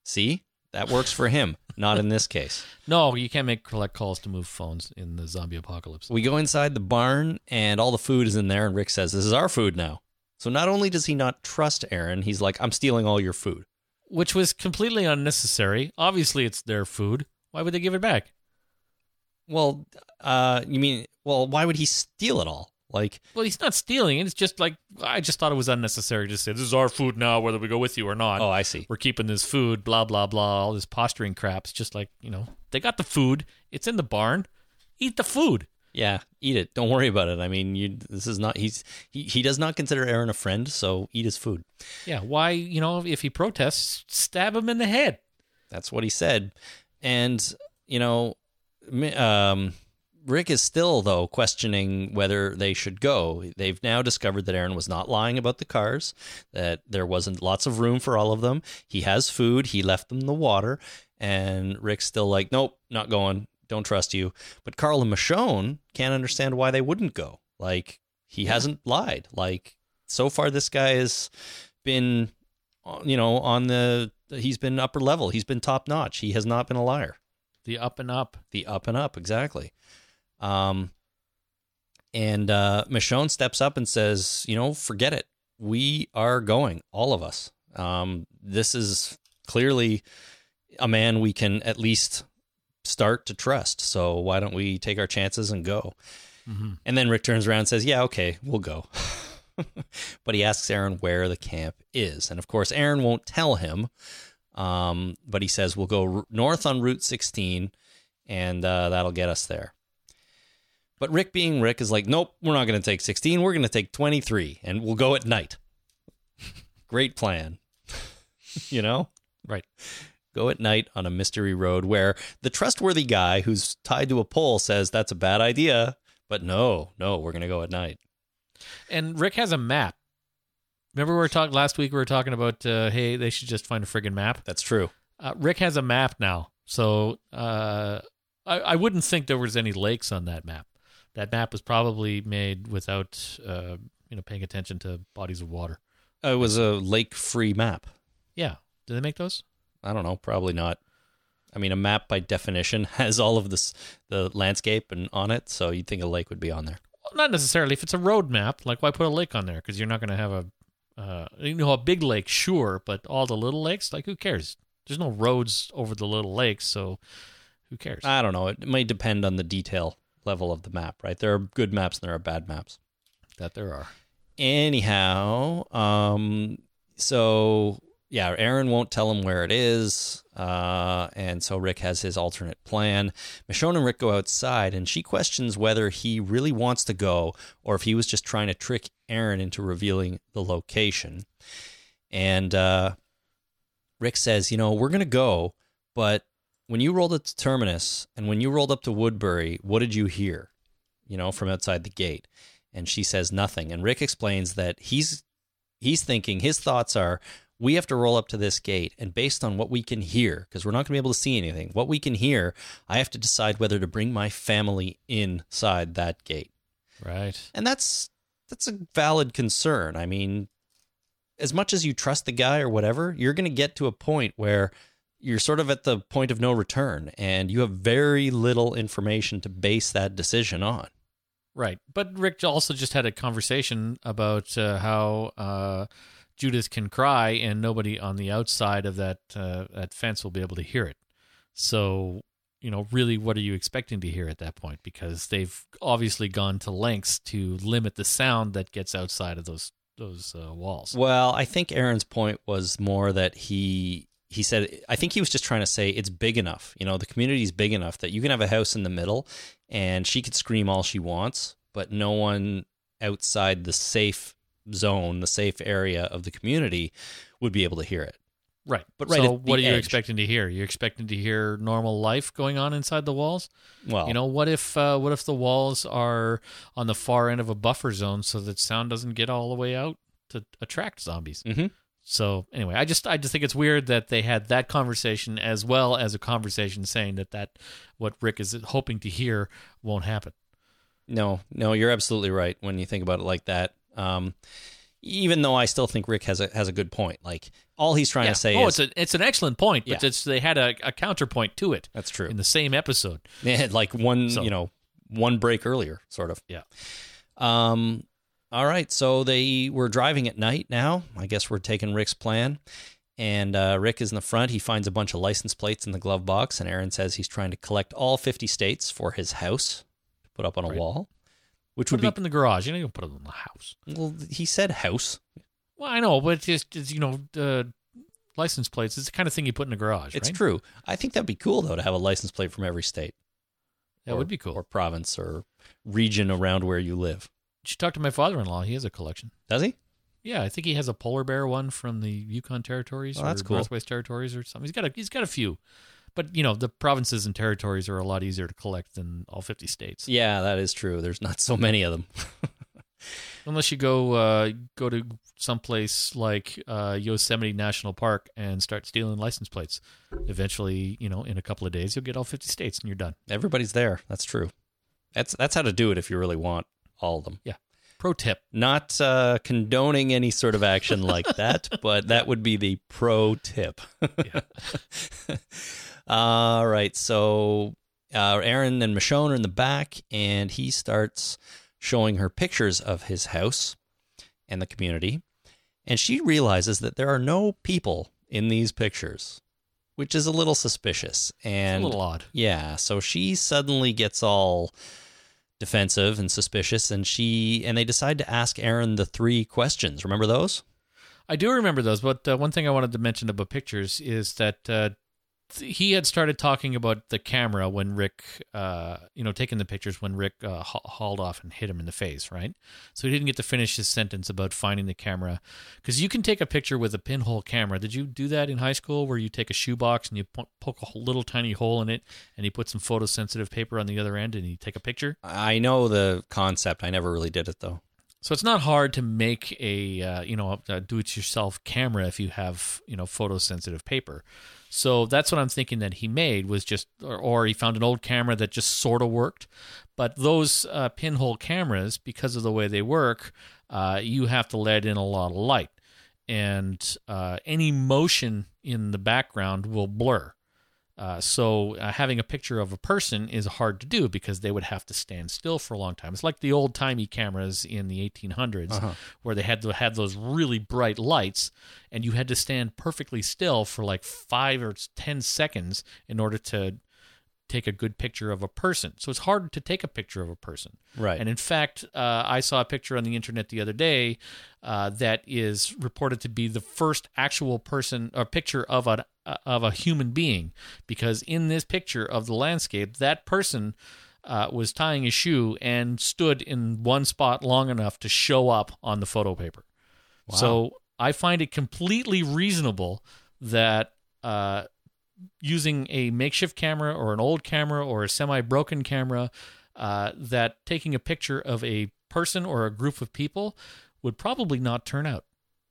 See, that works for him. Not in this case. No, you can't make collect calls to move phones in the zombie apocalypse. We go inside the barn, and all the food is in there. And Rick says, "This is our food now." So not only does he not trust Aaron, he's like, "I'm stealing all your food." which was completely unnecessary. Obviously, it's their food. Why would they give it back? Well, uh, you mean, well, why would he steal it all? Like, Well, he's not stealing it. It's just like I just thought it was unnecessary to say this is our food now, whether we go with you or not. oh, I see. We're keeping this food. Blah blah blah. All this posturing crap. It's just like you know they got the food. It's in the barn. Eat the food. Yeah, eat it. Don't worry about it. I mean, you. This is not. He's he. He does not consider Aaron a friend, so eat his food. Yeah. Why? You know, if he protests, stab him in the head. That's what he said. And, you know, um, Rick is still, though, questioning whether they should go. They've now discovered that Aaron was not lying about the cars, that there wasn't lots of room for all of them. He has food, he left them the water, and Rick's still like, nope, not going. Don't trust you. But Carl and Michonne can't understand why they wouldn't go. Like, he hasn't lied. Like, so far, this guy has been, you know, on the, he's been upper level. He's been top notch. He has not been a liar. The up and up. The up and up, exactly. Um, and uh, Michonne steps up and says, you know, forget it. We are going, all of us. Um, this is clearly a man we can at least start to trust. So why don't we take our chances and go? And then Rick turns around and says, yeah, okay, we'll go. but he asks Aaron where the camp is. And of course, Aaron won't tell him. Um, but he says, we'll go north on Route 16 and uh, that'll get us there. But Rick, being Rick, is like, nope, we're not going to take 16. We're going to take 23 and we'll go at night. Great plan. you know? Right. Go at night on a mystery road where the trustworthy guy who's tied to a pole says that's a bad idea. But no, no, we're going to go at night. And Rick has a map. Remember we were talking last week. We were talking about uh, hey, they should just find a friggin' map. That's true. Uh, Rick has a map now, so uh, I, I wouldn't think there was any lakes on that map. That map was probably made without uh, you know paying attention to bodies of water. Uh, It was a lake free map. Yeah, did they make those? I don't know, probably not. I mean, a map by definition has all of this, the landscape and on it, so you'd think a lake would be on there. Not necessarily. If it's a road map, like why put a lake on there? Because you're not going to have a uh, you know a big lake, sure, but all the little lakes, like who cares? There's no roads over the little lakes, so who cares? I don't know. It may depend on the detail level of the map, right? There are good maps and there are bad maps. that there are. Anyhow, um, so yeah, Aaron won't tell him where it is, uh, and so Rick has his alternate plan. Michonne and Rick go outside, and she questions whether he really wants to go or if he was just trying to trick Aaron into revealing the location. And uh, Rick says, "You know, we're gonna go, but when you rolled up to Terminus and when you rolled up to Woodbury, what did you hear? You know, from outside the gate?" And she says nothing. And Rick explains that he's he's thinking his thoughts are we have to roll up to this gate and based on what we can hear because we're not going to be able to see anything what we can hear i have to decide whether to bring my family inside that gate Right. and that's that's a valid concern i mean as much as you trust the guy or whatever you're going to get to a point where you're sort of at the point of no return and you have very little information to base that decision on Right. But Rick also just had a conversation about uh, how uh, Judith can cry and nobody on the outside of that uh, that fence will be able to hear it. So, you know, really what are you expecting to hear at that point because they've obviously gone to lengths to limit the sound that gets outside of those those uh, walls. Well, I think Aaron's point was more that he he said, I think he was just trying to say it's big enough. You know, the community is big enough that you can have a house in the middle and she could scream all she wants, but no one outside the safe zone, the safe area of the community would be able to hear it. Right. But right So what are you edge. expecting to hear? You're expecting to hear normal life going on inside the walls? Well, You know, what if uh, what if the walls are on the far end of a buffer zone so that sound doesn't get all the way out to attract zombies? Mhm. So anyway, I just I just think it's weird that they had that conversation as well as a conversation saying that that what Rick is hoping to hear won't happen. No, no, you're absolutely right when you think about it like that. Um, even though I still think Rick has a has a good point. Like all he's trying Yeah. to say oh, is it's a it's an excellent point, but Yeah. it's, they had a, a counterpoint to it that's true. in the same episode. They had like one, So- you know, one break earlier, sort of. Yeah. Um. All right. So they were driving at night now. I guess we're taking Rick's plan. And uh, Rick is in the front. He finds a bunch of license plates in the glove box, and Aaron says he's trying to collect all 50 states for his house to put up on a Right. wall, which Put would be. up in the garage. You know, you put it in the house. well, he said house. Well, I know, but it's just it's, you know, uh, license plates. It's the kind of thing you put in a garage. It's right? true. I think that'd be cool though to have a license plate from every state. That or- would be cool. Or province or region around where you live. You should talk to my father-in-law. He has a collection. Does he? Yeah, I think he has a polar bear one from the Yukon territories Oh, or that's cool. Northwest territories or something. He's got a he's got a few, but you know the provinces and territories are a lot easier to collect than all fifty states. Yeah, that is true. There's not so many of them. Unless you go uh, go to someplace like uh, Yosemite National Park and start stealing license plates. Eventually, you know, in a couple of days, you'll get all fifty states and you're done. Everybody's there. That's true. That's that's how to do it if you really want all of them. Yeah. Pro tip: Not uh, condoning any sort of action like that, but that would be the pro tip. All right. So uh, Aaron and Michonne are in the back, and he starts showing her pictures of his house and the community. And she realizes that there are no people in these pictures, which is a little suspicious. It's And a little odd. yeah, so she suddenly gets all defensive and suspicious and she and they decide to ask Aaron the three questions. Remember those? I do remember those, but uh, one thing I wanted to mention about pictures is that uh, he had started talking about the camera when Rick, uh, you know, taking the pictures when Rick uh, ha- hauled off and hit him in the face, right? So he didn't get to finish his sentence about finding the camera because you can take a picture with a pinhole camera. Did you do that in high school where you take a shoebox and you po- poke a little tiny hole in it and you put some photosensitive paper on the other end and you take a picture? I know the concept. I never really did it though. So it's not hard to make a uh, you know a do-it-yourself camera if you have you know photosensitive paper. So that's what I'm thinking that he made was just, or, or he found an old camera that just sort of worked. But those uh, pinhole cameras, because of the way they work, uh, you have to let in a lot of light, and uh, any motion in the background will blur. Uh, so uh, having a picture of a person is hard to do because they would have to stand still for a long time. It's like the old timey cameras in the 1800s where they had to have those really bright lights, and you had to stand perfectly still for like five or ten seconds in order to take a good picture of a person. So it's hard to take a picture of a person. Right. And in fact, uh, I saw a picture on the internet the other day uh, that is reported to be the first actual person or picture of a of a human being, because in this picture of the landscape, that person uh, was tying a shoe and stood in one spot long enough to show up on the photo paper. So I find it completely reasonable that uh, using a makeshift camera or an old camera or a semi broken camera, uh, that taking a picture of a person or a group of people would probably not turn out.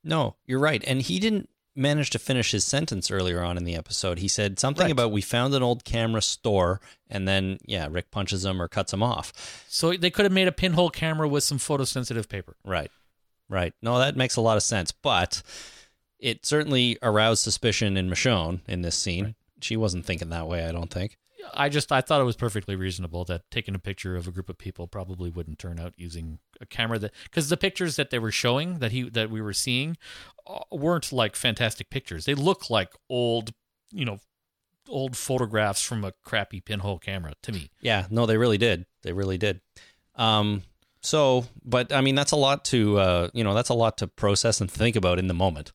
No, you're right. And he didn't manage to finish his sentence earlier on in the episode. He said something Right. about we found an old camera store and then yeah, Rick punches him or cuts him off. So they could have made a pinhole camera with some photosensitive paper. Right. Right. No, that makes a lot of sense. But it certainly aroused suspicion in Michonne in this scene. She wasn't thinking that way, I don't think. I just I thought it was perfectly reasonable that taking a picture of a group of people probably wouldn't turn out using a camera that because the pictures that they were showing that he that we were seeing uh, weren't like fantastic pictures. They look like old, you know, old photographs from a crappy pinhole camera to me. Yeah, no, they really did. They really did. Um, so, but I mean, that's a lot to, uh, you know, that's a lot to process and think about in the moment.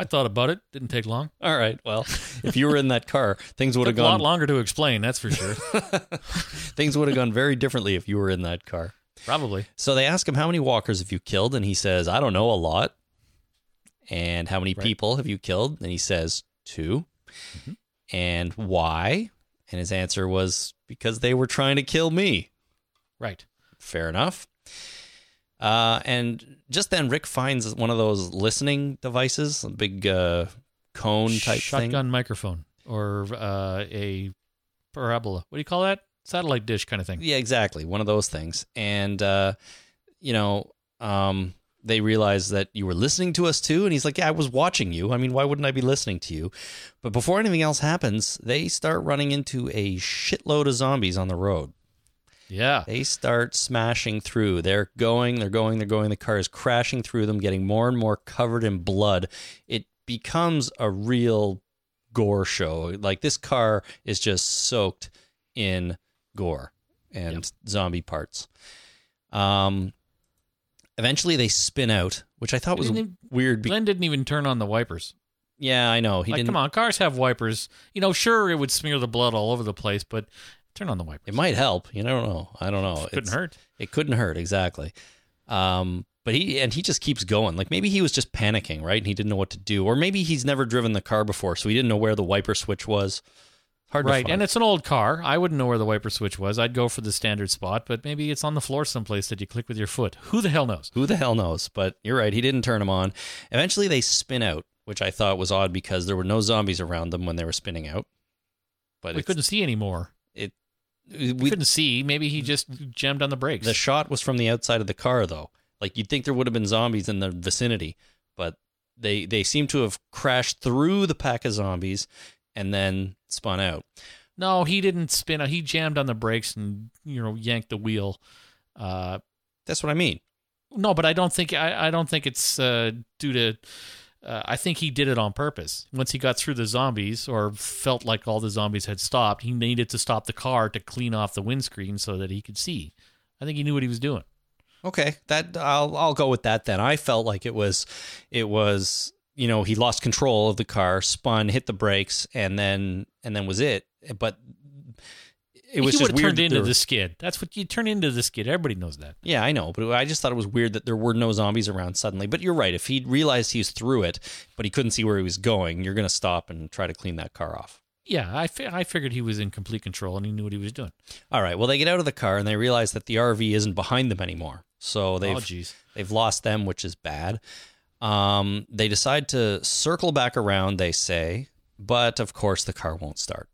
I thought about it. Didn't take long. All right. Well, if you were in that car, things would have Took a lot gone longer to explain. That's for sure. things would have gone very differently if you were in that car. Probably. So they ask him how many walkers have you killed, and he says, "I don't know, a lot." And how many Right. people have you killed? And he says, 2 mm-hmm. And why? And his answer was because they were trying to kill me. Right. Fair enough. Uh, and just then, Rick finds one of those listening devices, a big uh, cone type Shotgun thing. microphone or uh, a parabola. What do you call that? Satellite dish kind of thing. Yeah, exactly. One of those things. And, uh, you know, um, they realize that you were listening to us too. And he's like, Yeah, I was watching you. I mean, why wouldn't I be listening to you? But before anything else happens, they start running into a shitload of zombies on the road. Yeah. They start smashing through. They're going, they're going, they're going. The car is crashing through them, getting more and more covered in blood. It becomes a real gore show. Like this car is just soaked in gore and zombie parts. Um, eventually they spin out, which I thought was even- weird. Glenn didn't even turn on the wipers. yeah, I know he like, didn't. come on, cars have wipers. You know, sure, it would smear the blood all over the place, but turn on the wipers. It might help. You don't know. I don't know. It couldn't It's- hurt. It couldn't hurt exactly. Um, but he and he just keeps going. Like maybe he was just panicking, right? And he didn't know what to do, or maybe he's never driven the car before, so he didn't know where the wiper switch was. Hard to Right, and it's an old car. I wouldn't know where the wiper switch was. I'd go for the standard spot, but maybe it's on the floor someplace that you click with your foot. Who the hell knows? Who the hell knows? But you're right. He didn't turn them on. Eventually, they spin out, which I thought was odd because there were no zombies around them when they were spinning out. But we couldn't see anymore. We, couldn't see. Maybe he just jammed on the brakes. the shot was from the outside of the car, though. Like you'd think there would have been zombies in the vicinity, but they they seem to have crashed through the pack of zombies and then spun out. no, he didn't spin. Out. He jammed on the brakes and you know yanked the wheel. Uh, That's what I mean. no, but I don't think I, I don't think it's uh, due to. Uh, I think he did it on purpose. Once he got through the zombies, or felt like all the zombies had stopped, he needed to stop the car to clean off the windscreen so that he could see. I think he knew what he was doing. Okay, that I'll I'll go with that then. I felt like it was it was you know he lost control of the car, spun, hit the brakes, and then and then was it. But it was he just weird. turned into there- the skid. That's what you turn into the skid. Everybody knows that. Yeah, I know, but I just thought it was weird that there were no zombies around suddenly. But you're right. If he realized he was through it, but he couldn't see where he was going, you're going to stop and try to clean that car off. Yeah, I, fi- I figured he was in complete control and he knew what he was doing. All right. Well, they get out of the car and they realize that the RV isn't behind them anymore. So they've oh. They've lost them, which is bad. Um, they decide to circle back around, they say, but of course the car won't start.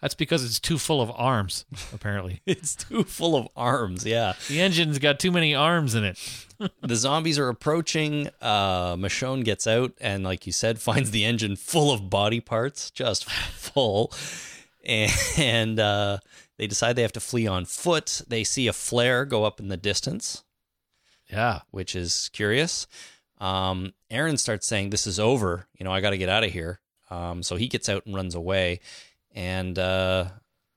That's because it's too full of arms, apparently. It's too full of arms, yeah. the engine's got too many arms in it. the zombies are approaching. Uh, Michonne gets out and, like you said, finds the engine full of body parts, just full. And uh, they decide they have to flee on foot. They see a flare go up in the distance. Yeah. which is curious. Um, Aaron starts saying, "This is over. You know, I got to get out of here." Um, so he gets out and runs away, and uh,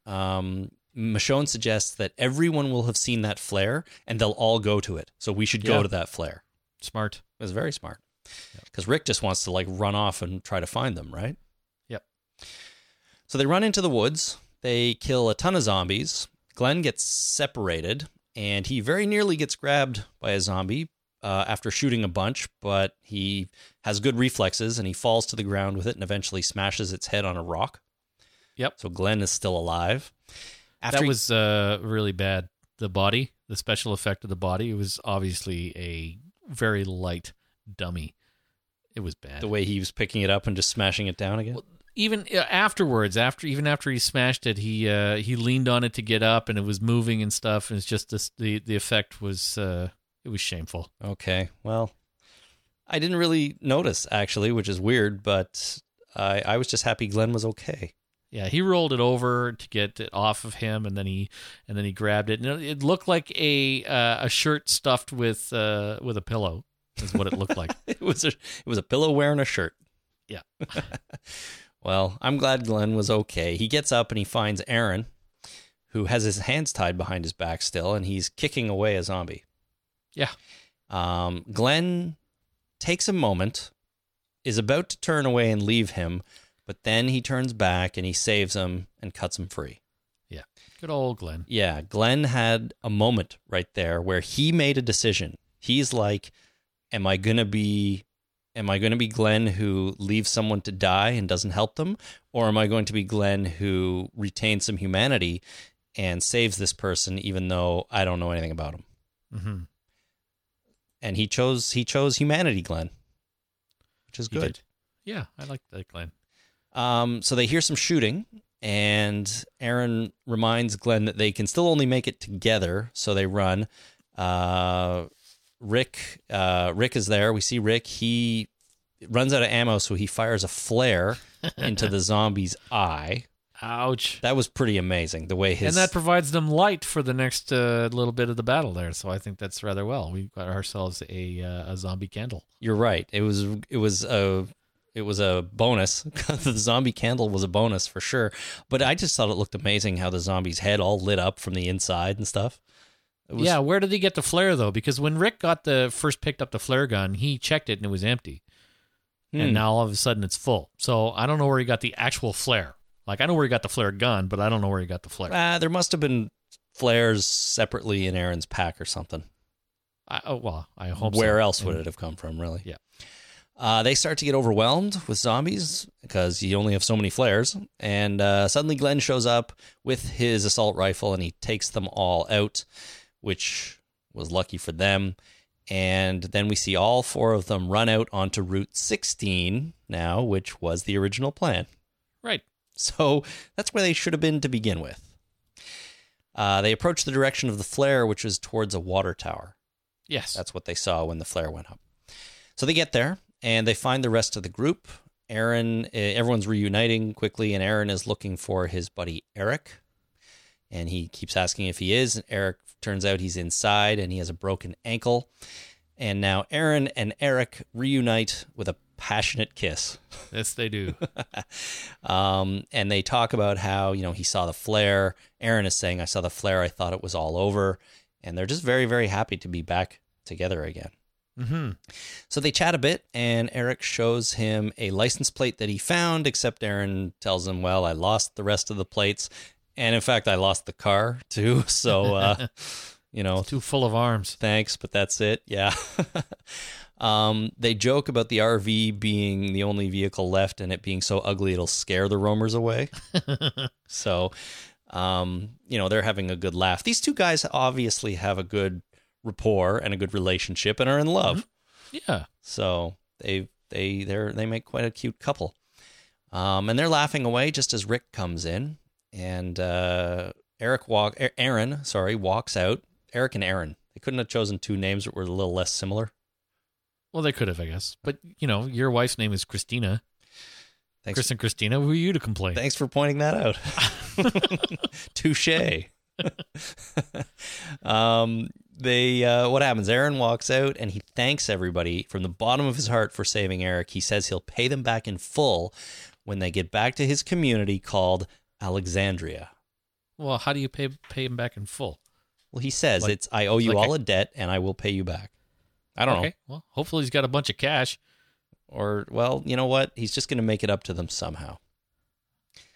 um, Michonne suggests that everyone will have seen that flare, and they'll all go to it. So we should Yeah. go to that flare. Smart. It was very smart because Rick just wants to like run off and try to find them, right? Yep. So they run into the woods. They kill a ton of zombies. Glenn gets separated, and he very nearly gets grabbed by a zombie uh, after shooting a bunch, but he has good reflexes and he falls to the ground with it and eventually smashes its head on a rock. Yep. So Glenn is still alive. After that he- was uh, really bad. The body, the special effect of the body, it was obviously a very light dummy. It was bad. the way he was picking it up and just smashing it down again. even uh, afterwards, after even after he smashed it, he uh, he leaned on it to get up, and it was moving and stuff. And it's just this, the the effect was uh, it was shameful. Okay. Well, I didn't really notice actually, which is weird, but I I was just happy Glenn was okay. Yeah, he rolled it over to get it off of him, and then he and then he grabbed it, and it- looked like a uh, a shirt stuffed with uh, with a pillow. Is what it looked like. It was a it was a pillow wearing a shirt. Yeah. well, I'm glad Glenn was okay. He gets up and he finds Aaron, who has his hands tied behind his back still, and he's kicking away a zombie. Yeah. Um, Glenn takes a moment is about to turn away and leave him, but then he turns back and he saves him and cuts him free. Yeah. Good old Glenn. Yeah, Glenn had a moment right there where he made a decision. He's like, am I going to be am I going to be Glenn who leaves someone to die and doesn't help them or am I going to be Glenn who retains some humanity and saves this person even though I don't know anything about him? Mm-hmm. And he chose he chose humanity, Glenn. Which is He good. did. Yeah, I like that, Glenn. Um, so they hear some shooting, and Aaron reminds Glenn that they can still only make it together. So they run. Uh, Rick, uh, Rick is there. We see Rick. He runs out of ammo, so he fires a flare into the zombie's eye. Ouch. That was pretty amazing. The way his and that provides them light for the next uh, little bit of the battle there. So I think that's rather well. We got ourselves a uh, a zombie candle. You're right. It was it was a it was a bonus. the zombie candle was a bonus for sure. But I just thought it looked amazing how the zombie's head all lit up from the inside and stuff. It was, yeah, where did he get the flare though? Because when Rick got the first picked up the flare gun, he checked it and it was empty. Hmm. And now all of a sudden it's full. So I don't know where he got the actual flare. Like I know where he got the flare gun, but I don't know where he got the flare. Ah, there must have been flares separately in Aaron's pack or something. I, oh well, I hope. Where so. else would And- it have come from, really? Yeah. Uh, they start to get overwhelmed with zombies because you only have so many flares. And uh, suddenly Glenn shows up with his assault rifle and he takes them all out, which was lucky for them. And then we see all four of them run out onto Route 16 now, which was the original plan. Right. So that's where they should have been to begin with. Uh, they approach the direction of the flare, which is towards a water tower. Yes. That's what they saw when the flare went up. So they get there and they find the rest of the group. Aaron, eh, everyone's reuniting quickly, and Aaron is looking for his buddy Eric. And he keeps asking if he is. And Eric turns out he's inside and he has a broken ankle. And now Aaron and Eric reunite with a passionate kiss. yes, they do. Um, and they talk about how, you know, he saw the flare. Aaron is saying, I saw the flare. I thought it was all over. And they're just very, very happy to be back together again. Hmm So they chat a bit, and Eric shows him a license plate that he found, except Aaron tells him, Well, I lost the rest of the plates. And in fact, I lost the car too. So, uh, you know, Too full of arms. thanks, but that's it. Yeah. um, they joke about the RV being the only vehicle left and it being so ugly it'll scare the roamers away. so, um, you know, they're having a good laugh. These two guys obviously have a good rapport and a good relationship and are in love. Yeah. So they they they they make quite a cute couple. Um, and they're laughing away just as Rick comes in, and uh, Eric walk Aaron sorry walks out. Eric and Aaron. They couldn't have chosen two names that were a little less similar. Well, they could have, I guess. But you know, your wife's name is Christina. Thanks. Chris and Christina. Who are you to complain? Thanks for pointing that out. Touche. um, they uh, what happens? Aaron walks out and he thanks everybody from the bottom of his heart for saving Eric. He says he'll pay them back in full when they get back to his community called Alexandria. Well, how do you pay pay him back in full? Well, he says Like- it's I owe you like all a- a debt and I will pay you back. I don't know. Well, hopefully he's got a bunch of cash. Or well, you know what? He's just going to make it up to them somehow.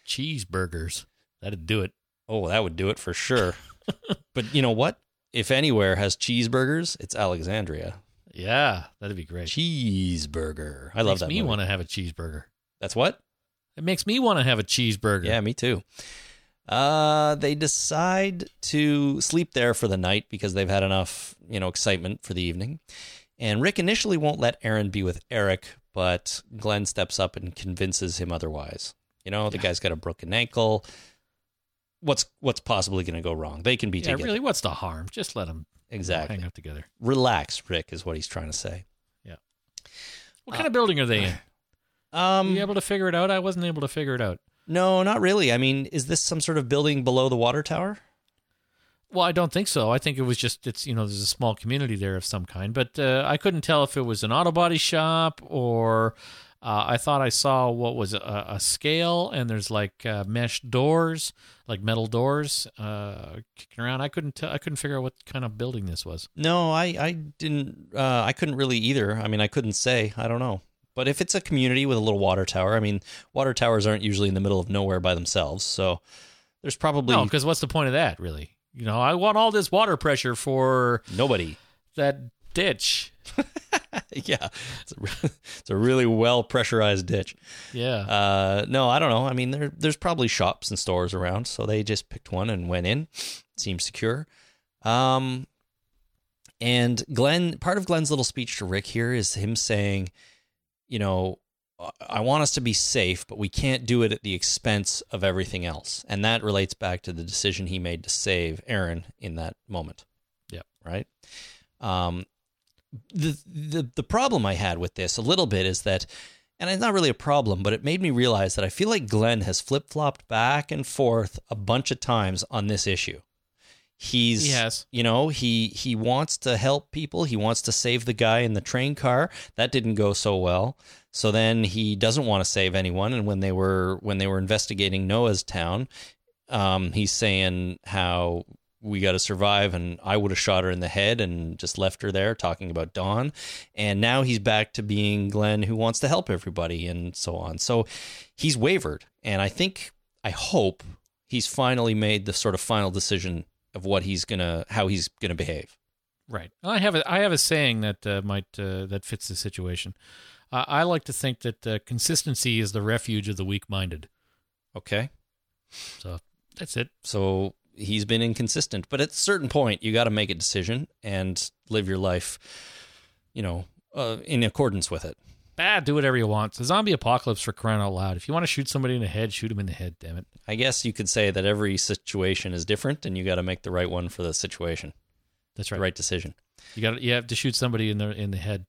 Cheeseburgers. That'd do it. Oh, that would do it for sure. but you know what? If anywhere has cheeseburgers, it's Alexandria. Yeah, that'd be great. Cheeseburger. I love makes that. me want to have a cheeseburger. That's what? It makes me want to have a cheeseburger. Yeah, me too. Uh, they decide to sleep there for the night because they've had enough, you know, excitement for the evening. And Rick initially won't let Aaron be with Eric, but Glenn steps up and convinces him otherwise. You know, the guy's got a broken ankle. What's what's possibly going to go wrong? They can be taken. Yeah, together. really, what's the harm? Just let them Exactly. hang out together. Relax, Rick, is what he's trying to say. Yeah. What kind of building are they in? Were Um, you able to figure it out? I wasn't able to figure it out. no, not really. I mean, is this some sort of building below the water tower? Well, I don't think so. I think it was just it's you know there's a small community there of some kind, but uh, I couldn't tell if it was an auto body shop or uh, I thought I saw what was a, a scale and there's like uh, mesh doors, like metal doors uh, kicking around. I couldn't tell. I couldn't figure out what kind of building this was. No, I, I didn't. Uh, I couldn't really either. I mean, I couldn't say. I don't know. But if it's a community with a little water tower, I mean, water towers aren't usually in the middle of nowhere by themselves. So there's probably No, because what's the point of that, really? You know, I want all this water pressure for nobody. that ditch. yeah, it's a, it's a really well pressurized ditch. Yeah. Uh, no, I don't know. I mean, there there's probably shops and stores around, so they just picked one and went in. Seems secure. Um, and Glenn, part of Glenn's little speech to Rick here is him saying, you know, "I- want us to be safe, but we can't do it at the expense of everything else, and that relates back to the decision he made to save Aaron in that moment. Yep. Right. Um, the the the problem I had with this a little bit is that, and it's not really a problem, but it made me realize that I feel like Glenn has flip flopped back and forth a bunch of times on this issue. He's yes. you know he he wants to help people. He wants to save the guy in the train car. That didn't go so well. So then he doesn't want to save anyone. And when they were when they were investigating Noah's town, um, he's saying how we got to survive, and I would have shot her in the head and just left her there, talking about Dawn. And now he's back to being Glenn, who wants to help everybody, and so on. So he's wavered, and I think, I hope, he's finally made the sort of final decision of what he's gonna, how he's gonna behave. Right. I have a I have a saying that uh, might uh, that fits the situation. Uh, I like to think that uh, consistency is the refuge of the weak-minded. Okay. So that's it. So he's been inconsistent, but at a certain point, you got to make a decision and live your life, you know, uh, in accordance with it. Ah, do whatever you want. It's a zombie apocalypse for crying out loud. If you want to shoot somebody in the head, shoot him in the head. Damn it. I guess you could say that every situation is different, and you got to make the right one for the situation, That's the right. right decision. You got you have to shoot somebody in the in the head,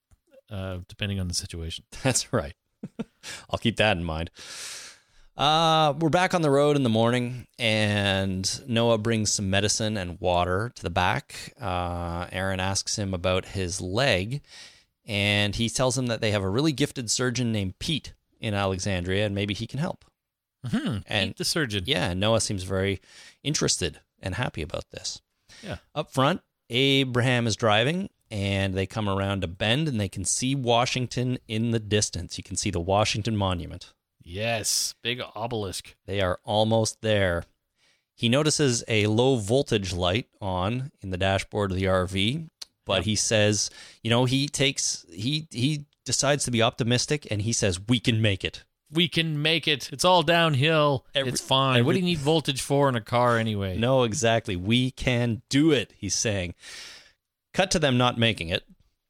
uh, depending on the situation. That's right. I'll keep that in mind. Uh, we're back on the road in the morning, and Noah brings some medicine and water to the back. Uh, Aaron asks him about his leg, and he tells him that they have a really gifted surgeon named Pete in Alexandria, and maybe he can help. Hmm. And- Pete the surgeon. Yeah, Noah seems very interested and happy about this. Yeah. Up front, Abraham is driving and they come around a bend and they can see Washington in the distance. You can see the Washington Monument. Yes. Big obelisk. They are almost there. He notices a low voltage light on in the dashboard of the RV, but he says, you know, he takes he he decides to be optimistic and he says we can make it. We can make it. It's all downhill. Every- it's fine. what do you need voltage for in a car anyway? No, exactly. We can do it, he's saying. Cut to them not making it.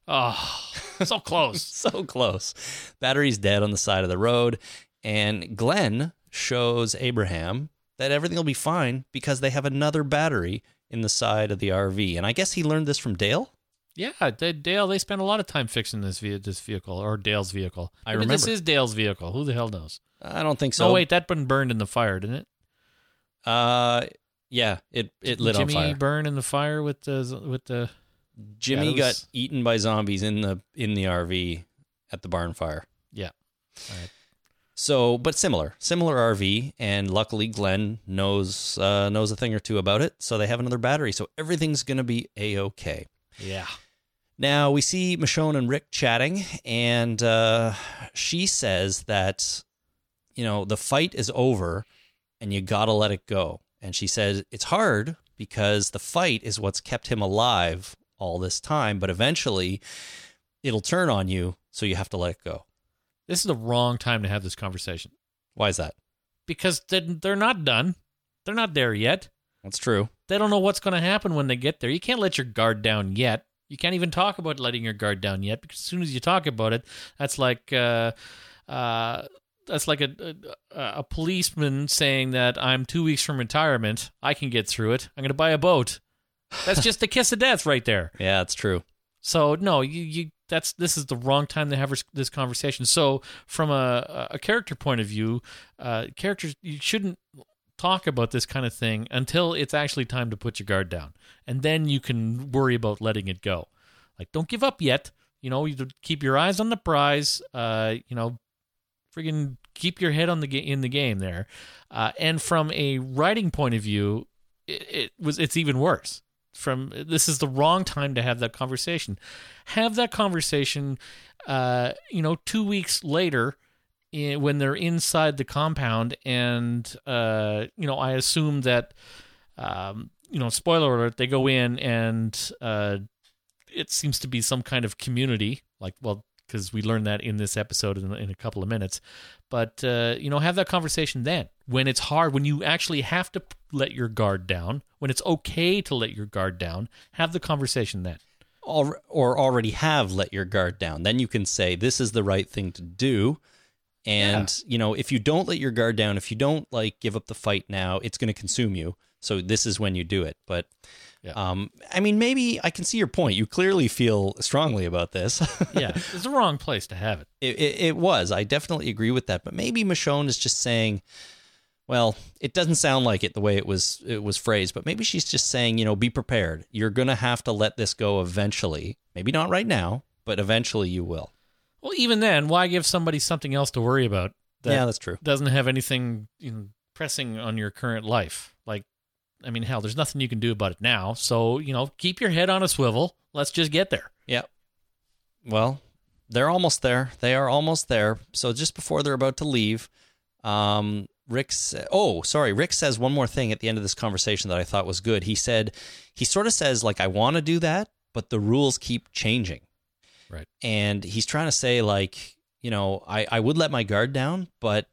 Oh, so close. so close. Battery's dead on the side of the road. And Glenn shows Abraham that everything will be fine because they have another battery in the side of the RV. And I guess he learned this from Dale. Yeah, they, Dale. They spent a lot of time fixing this ve- this vehicle or Dale's vehicle. I Maybe this remember. is Dale's vehicle. Who the hell knows? I don't think so. No, wait, that been burned in the fire, didn't it? Uh, yeah, it it lit Jimmy on fire. burn in the fire with the with the. Jimmy Yeah, it got eaten by zombies in the in the RV at the barn fire. Yeah. All right. So, but similar, similar RV, and luckily Glenn knows uh, knows a thing or two about it. So they have another battery, so everything's gonna be a okay. Yeah. Now we see Michonne and Rick chatting, and uh, she says that you know the fight is over, and you gotta let it go. And she says it's hard because the fight is what's kept him alive all this time, but eventually it'll turn on you, so you have to let it go. This is the wrong time to have this conversation Why is that? because they- they're not done. They're not there yet. That's true. They don't know what's going to happen when they get there. You can't let your guard down yet. You can't even talk about letting your guard down yet because as soon as you talk about it, that's like uh, uh, that's like a, a a policeman saying that I'm two weeks from retirement. I can get through it. I'm going to buy a boat. That's just the kiss of death right there. Yeah, that's true. So no, you, you that's this is the wrong time to have this conversation. So from a, a character point of view, uh, characters you shouldn't talk about this kind of thing until it's actually time to put your guard down, and then you can worry about letting it go. Like don't give up yet. You know, you keep your eyes on the prize. Uh, you know, friggin' keep your head on the ga- in the game there. Uh, and from a writing point of view, it, it was it's even worse from this is the wrong time to have that conversation. Have that conversation, uh, you know, two weeks later i- when they're inside the compound, and uh, you know, I assume that, um, you know, spoiler alert, they go in and uh, it seems to be some kind of community, like well, because we learned that in this episode in, in a couple of minutes. But uh, you know, have that conversation then when it's hard, when you actually have to let your guard down, when it's okay to let your guard down. Have the conversation then. Al- or already have let your guard down. Then you can say this is the right thing to do. And you know, if you don't let your guard down, if you don't like give up the fight now, it's going to consume you. So this is when you do it. But Yeah. um, I mean, maybe I can see your point. You clearly feel strongly about this. Yeah, it's the wrong place to have it. it, it, it was. I definitely agree with that. But maybe Michonne is just saying, well, it doesn't sound like it the way it was it was phrased. But maybe she's just saying, you know, be prepared. You're gonna have to let this go eventually. Maybe not right now, but eventually you will. Well, even then, why give somebody something else to worry about? That yeah, that's true. doesn't have anything you know, pressing on your current life. Like, I mean, hell, there's nothing you can do about it now. So you know, keep your head on a swivel. Let's just get there. Yeah. Well, they're almost there. They are almost there. So just before they're about to leave, um, Rick. Sa- oh, sorry. Rick says one more thing at the end of this conversation that I thought was good. He said he sort of says like, "I want to do that, but the rules keep changing." Right. And he's trying to say like, you know, I I would let my guard down, but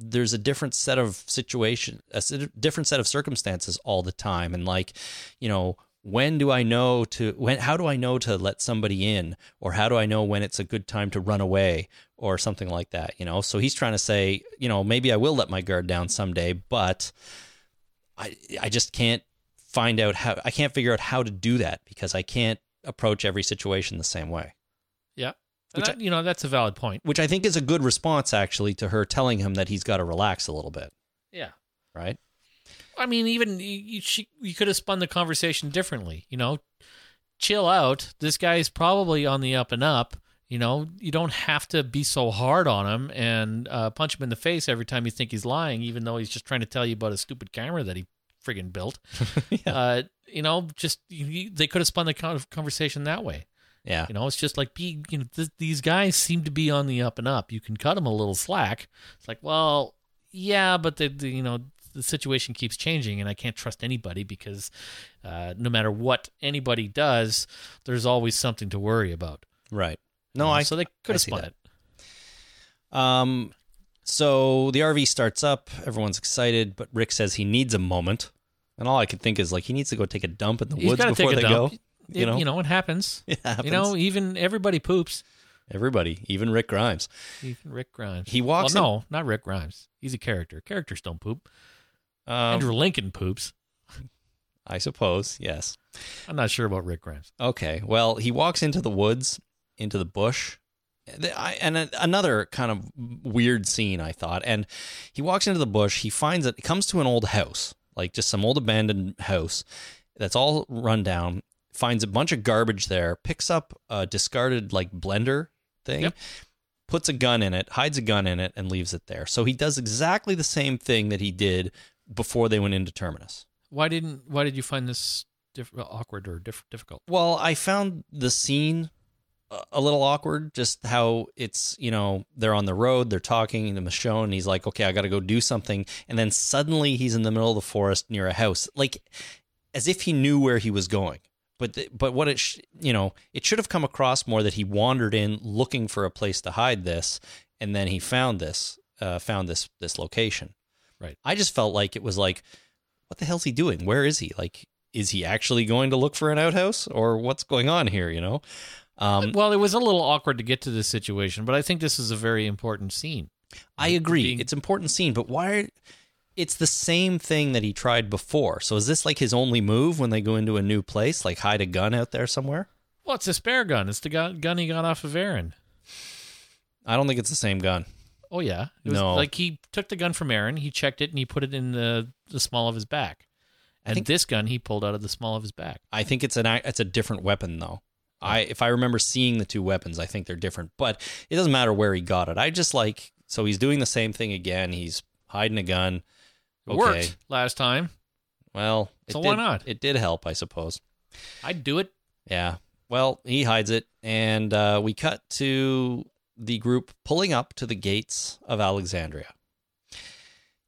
there's a different set of situation, a different set of circumstances all the time, and like, you know, when do I know to when? How do I know to let somebody in, or how do I know when it's a good time to run away, or something like that? You know, so he's trying to say, you know, maybe I will let my guard down someday, but I I just can't find out how I can't figure out how to do that because I can't approach every situation the same way. Yeah. Which That- you know, that's a valid point. Which I think is a good response actually to her telling him that he's got to relax a little bit, Yeah. right? I mean, even you, you, she, you could have spun the conversation differently. You know, chill out. This guy's probably on the up and up. You know, you don't have to be so hard on him and uh, punch him in the face every time you think he's lying, even though he's just trying to tell you about a stupid camera that he friggin' built. uh, you know, just you, they could have spun the con- conversation that way. Yeah. You know, it's just like be you know th- these guys seem to be on the up and up. You can cut them a little slack. It's like, well, yeah, but the, the you know the situation keeps changing, and I can't trust anybody because uh, no matter what anybody does, there's always something to worry about. Right. No, You know, I so they could have spun that. it. Um, so the RV starts up. Everyone's excited, but Rick says he needs a moment, and all I can think is like he needs to go take a dump in the He's woods before they dump. go. It- you know, it happens. It happens. You know, even everybody poops. everybody, even Rick Grimes. Even Rick Grimes. He walks Well, no, not Rick Grimes. He's a character. Characters don't poop. Um, Andrew Lincoln poops. I suppose yes. I'm not sure about Rick Grimes. Okay. Well, he walks into the woods, into the bush. And another kind of weird scene, I thought. And he walks into the bush. He finds it. Comes to an old house, like just some old abandoned house that's all run down. Finds a bunch of garbage there. Picks up a discarded like blender thing. Yep. Puts a gun in it, hides a gun in it, and leaves it there. So he does exactly the same thing that he did before they went into Terminus. Why didn't? Why did you find this diff- awkward or diff- difficult? Well, I found the scene a- little awkward. Just how it's you know they're on the road, they're talking to Michonne, and he's like, "Okay, I got to go do something," and then suddenly he's in the middle of the forest near a house, like as if he knew where he was going. But the, but what it sh- you know it should have come across more that he wandered in looking for a place to hide this, and then he found this uh, found this this location. Right. I just felt like it was like, what the hell's he doing? Where is he? Like, is he actually going to look for an outhouse, or what's going on here? You know. Um, well, it was a little awkward to get to this situation, but I think this is a very important scene. I agree. being- It's important scene, but why? It's the same thing that he tried before. So is this like his only move when they go into a new place, like hide a gun out there somewhere? Well, it's a spare gun. It's the gun, he got off of Aaron. I don't think it's the same gun. Oh yeah, it was No. Like he took the gun from Aaron, he checked it, and he put it in the the small of his back. And think- this gun he pulled out of the small of his back. I think it's an it's a different weapon though. I if I remember seeing the two weapons, I think they're different. But it doesn't matter where he got it. I just like so he's doing the same thing again. He's hiding a gun. It Okay. worked last time. Well, it So did, why not? It did help, I suppose. I'd do it. Yeah. Well, he hides it, and uh, we cut to the group pulling up to the gates of Alexandria.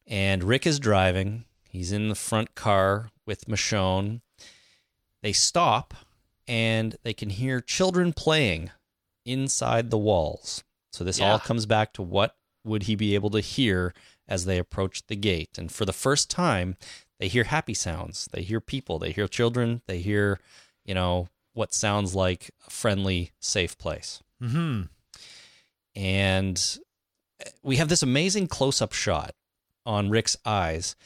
And Rick is driving. He's in the front car with Michonne. They stop, and they can hear children playing inside the walls. So this all comes back to what would he be able to hear as they approach the gate. And for the first time, they hear happy sounds. They hear people. They hear children. They hear, you know, what sounds like a friendly, safe place. Hmm. And we have this amazing close up shot on Rick's eyes.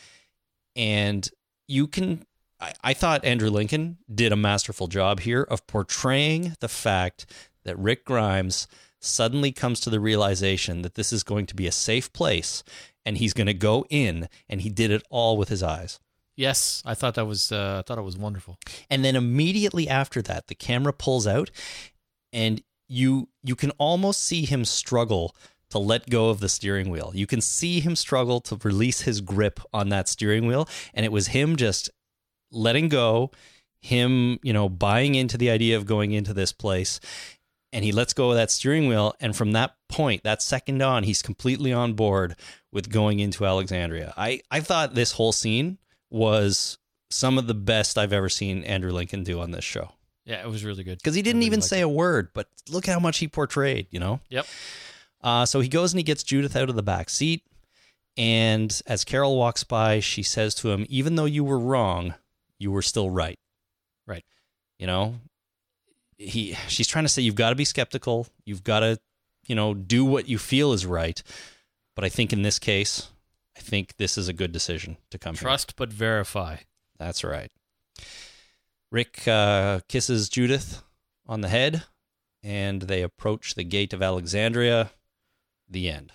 And you can, I, I thought Andrew Lincoln did a masterful job here of portraying the fact that Rick Grimes suddenly comes to the realization that this is going to be a safe place and he's going to go in and he did it all with his eyes. Yes, I thought that was. Uh, I thought it was wonderful. And then immediately after that, the camera pulls out, and you you can almost see him struggle to let go of the steering wheel. You can see him struggle to release his grip on that steering wheel, and it was him just letting go, him you know buying into the idea of going into this place. And he lets go of that steering wheel. And from that point, that second on, he's completely on board with going into Alexandria. I, I thought this whole scene was some of the best I've ever seen Andrew Lincoln do on this show. Yeah, it was really good. Because he didn't really even say a word, but look how much he portrayed, you know? Yep. Uh, so he goes and he gets Judith out of the back seat. And as Carol walks by, she says to him, Even though you were wrong, you were still right. Right. You know, he she's trying to say you've got to be skeptical. You've got to, you know, do what you feel is right. But I think in this case, I think this is a good decision to come here. Trust but verify. That's right. Rick uh, kisses Judith on the head, and they approach the gate of Alexandria. The end.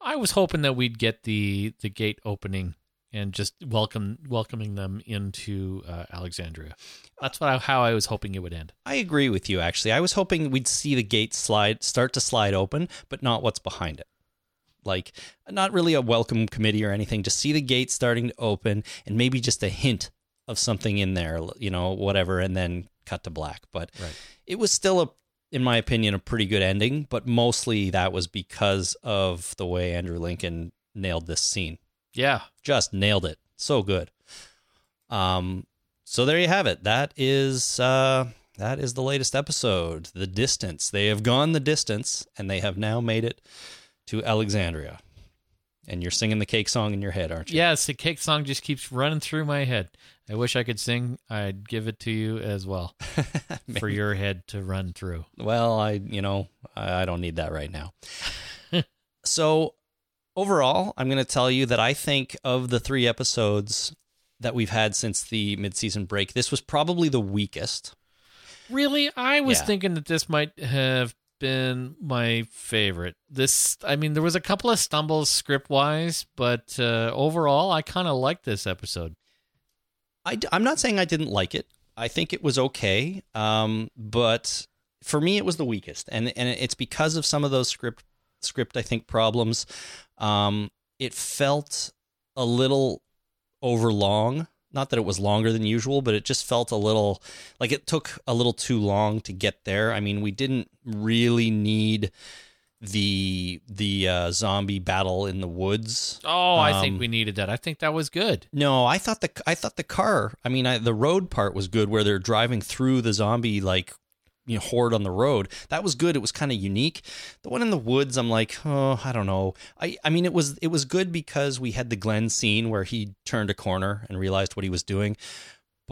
I was hoping that we'd get the the gate opening and just welcome welcoming them into uh, Alexandria. That's what I, how I was hoping it would end. I agree with you. Actually, I was hoping we'd see the gate slide start to slide open, but not what's behind it. Like, not really a welcome committee or anything. Just see the gate starting to open, and maybe just a hint of something in there, you know, whatever, and then cut to black. But Right. it was still a in my opinion a pretty good ending but mostly that was because of the way andrew lincoln nailed this scene Yeah, just nailed it so good um so there you have it that is uh that is the latest episode the distance they have gone the distance and they have now made it to alexandria and you're singing the cake song in your head aren't you yes. The cake song just keeps running through my head. I wish I could sing. I'd give it to you as well for your head to run through. Well, I, you know, I I don't need that right now. so, overall, I'm going to tell you that I think of the three episodes that we've had since the midseason break, this was probably the weakest. Really, I was Yeah. thinking that this might have been my favorite. This, I mean, there was a couple of stumbles script wise, but uh, overall, I kind of liked this episode. I, am not saying I didn't like it. I think it was okay, um, but for me, it was the weakest, and and it's because of some of those script script I think problems. Um, it felt a little overlong. Not that it was longer than usual, but it just felt a little like it took a little too long to get there. I mean, we didn't really need the the uh, zombie battle in the woods. Oh, I Um, think we needed that. I think that was good. No, I thought the I thought the car. I mean, I, the road part was good, where they're driving through the zombie like you know, horde on the road. That was good. It was kind of unique. The one in the woods, I'm like, oh, I don't know. I I mean, it was it was good because we had the Glenn scene where he turned a corner and realized what he was doing.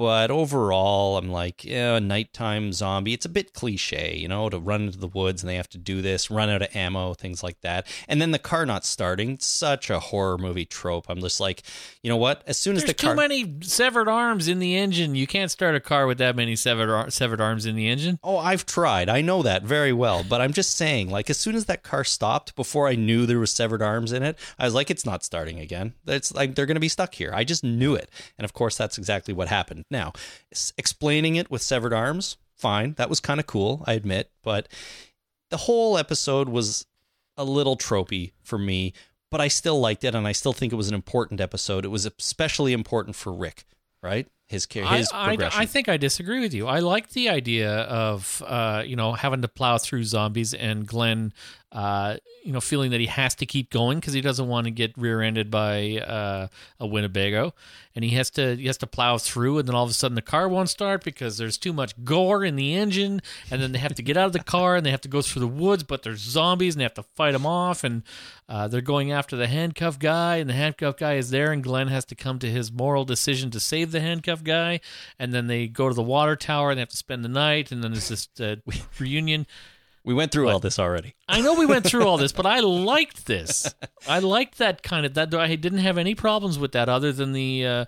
But overall, I'm like, yeah, a nighttime zombie. It's a bit cliche, you know, to run into the woods and they have to do this, run out of ammo, things like that. And then the car not starting. Such a horror movie trope. I'm just like, you know what? As soon as There's the car, too many severed arms in the engine. You can't start a car with that many severed ar- severed arms in the engine. Oh, I've tried. I know that very well. But I'm just saying, like, as soon as that car stopped, before I knew there was severed arms in it, I was like, it's not starting again. It's like they're going to be stuck here. I just knew it. And of course, that's exactly what happened. Now, explaining it with severed arms, fine. That was kind of cool, I admit. But the whole episode was a little tropey for me, but I still liked it. And I still think it was an important episode. It was especially important for Rick, right? his ca- I, his I, progression. I think I disagree with you. I like the idea of uh, you know having to plow through zombies and Glenn, uh, you know, feeling that he has to keep going because he doesn't want to get rear-ended by uh, a Winnebago, and he has to he has to plow through, and then all of a sudden the car won't start because there's too much gore in the engine, and then they have to get out of the car and they have to go through the woods, but there's zombies and they have to fight them off, and uh, they're going after the handcuff guy, and the handcuff guy is there, and Glenn has to come to his moral decision to save the handcuff guy, and then they go to the water tower and they have to spend the night, and then there's this uh, reunion. We went through all this already. I know we went through all this, but I liked this. I liked that kind of that. I didn't have any problems with that, other than the uh,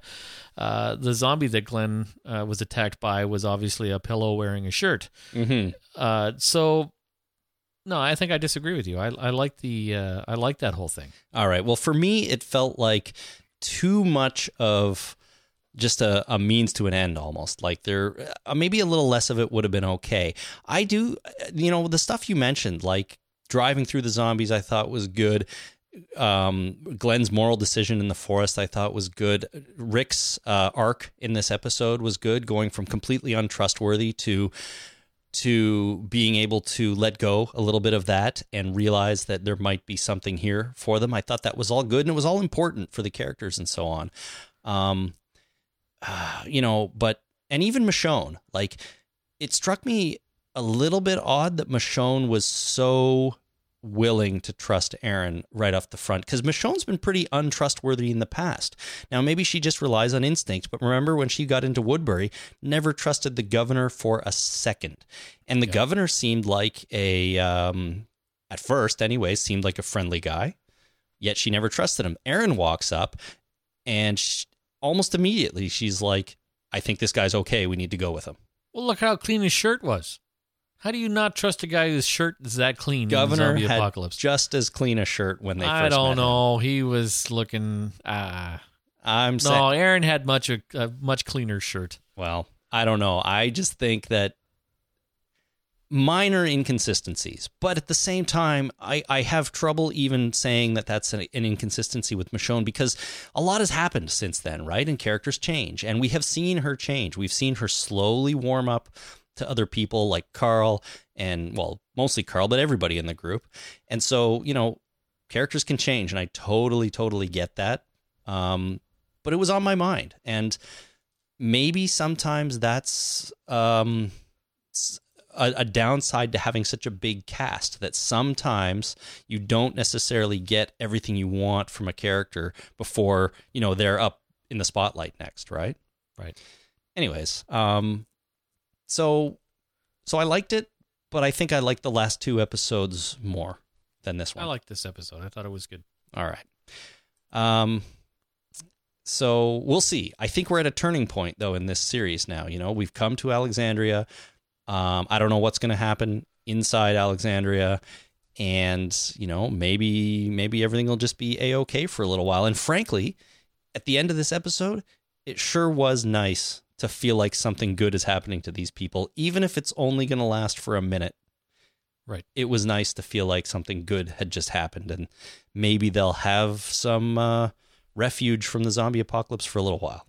uh, the zombie that Glenn uh, was attacked by was obviously a pillow wearing a shirt. Mm-hmm. Uh, so, no, I think I disagree with you. I, I like the uh, I like that whole thing. All right. Well, for me, it felt like too much of just a, a means to an end almost. Like there, uh, maybe a little less of it would have been okay. I do, uh, you know, the stuff you mentioned, like driving through the zombies, I thought was good. Um, Glenn's moral decision in the forest, I thought was good. Rick's uh, arc in this episode was good, going from completely untrustworthy to to being able to let go a little bit of that and realize that there might be something here for them. I thought that was all good and it was all important for the characters and so on. Um, uh, you know, but and even Michonne, like it struck me a little bit odd that Michonne was so willing to trust Aaron right off the front because Michonne's been pretty untrustworthy in the past. Now maybe she just relies on instinct, but remember when she got into Woodbury, never trusted the governor for a second, and the governor seemed like a um, at first, anyway, seemed like a friendly guy. Yet she never trusted him. Aaron walks up, and sh almost immediately she's like, "I think this guy's okay. We need to go with him." Well, look how clean his shirt was. How do you not trust a guy whose shirt is that clean Governor in the zombie had apocalypse? just as clean a shirt when they I first don't know. He was looking. Ah, I'm saying, no. Aaron had much a, a much cleaner shirt. well, I don't know. I just think that minor inconsistencies, but at the same time, I, I have trouble even saying that that's an, an inconsistency with Michonne because a lot has happened since then, right? And characters change, and we have seen her change. We've seen her slowly warm up to other people like Carl and well, mostly Carl, but everybody in the group. And so, you know, characters can change, and I totally, totally get that. Um, but it was on my mind, and maybe sometimes that's um, a, a downside to having such a big cast that sometimes you don't necessarily get everything you want from a character before you know they're up in the spotlight next, right? Right. Anyways, um, so so I liked it, but I think I liked the last two episodes more than this one. I liked this episode. I thought it was good. All right. Um so we'll see. I think we're at a turning point though in this series now, you know. We've come to Alexandria. Um I don't know what's going to happen inside Alexandria and, you know, maybe maybe everything will just be a-okay for a little while. And frankly, at the end of this episode, it sure was nice to feel like something good is happening to these people even if it's only going to last for a minute Right. it was nice to feel like something good had just happened and maybe they'll have some uh, refuge from the zombie apocalypse for a little while.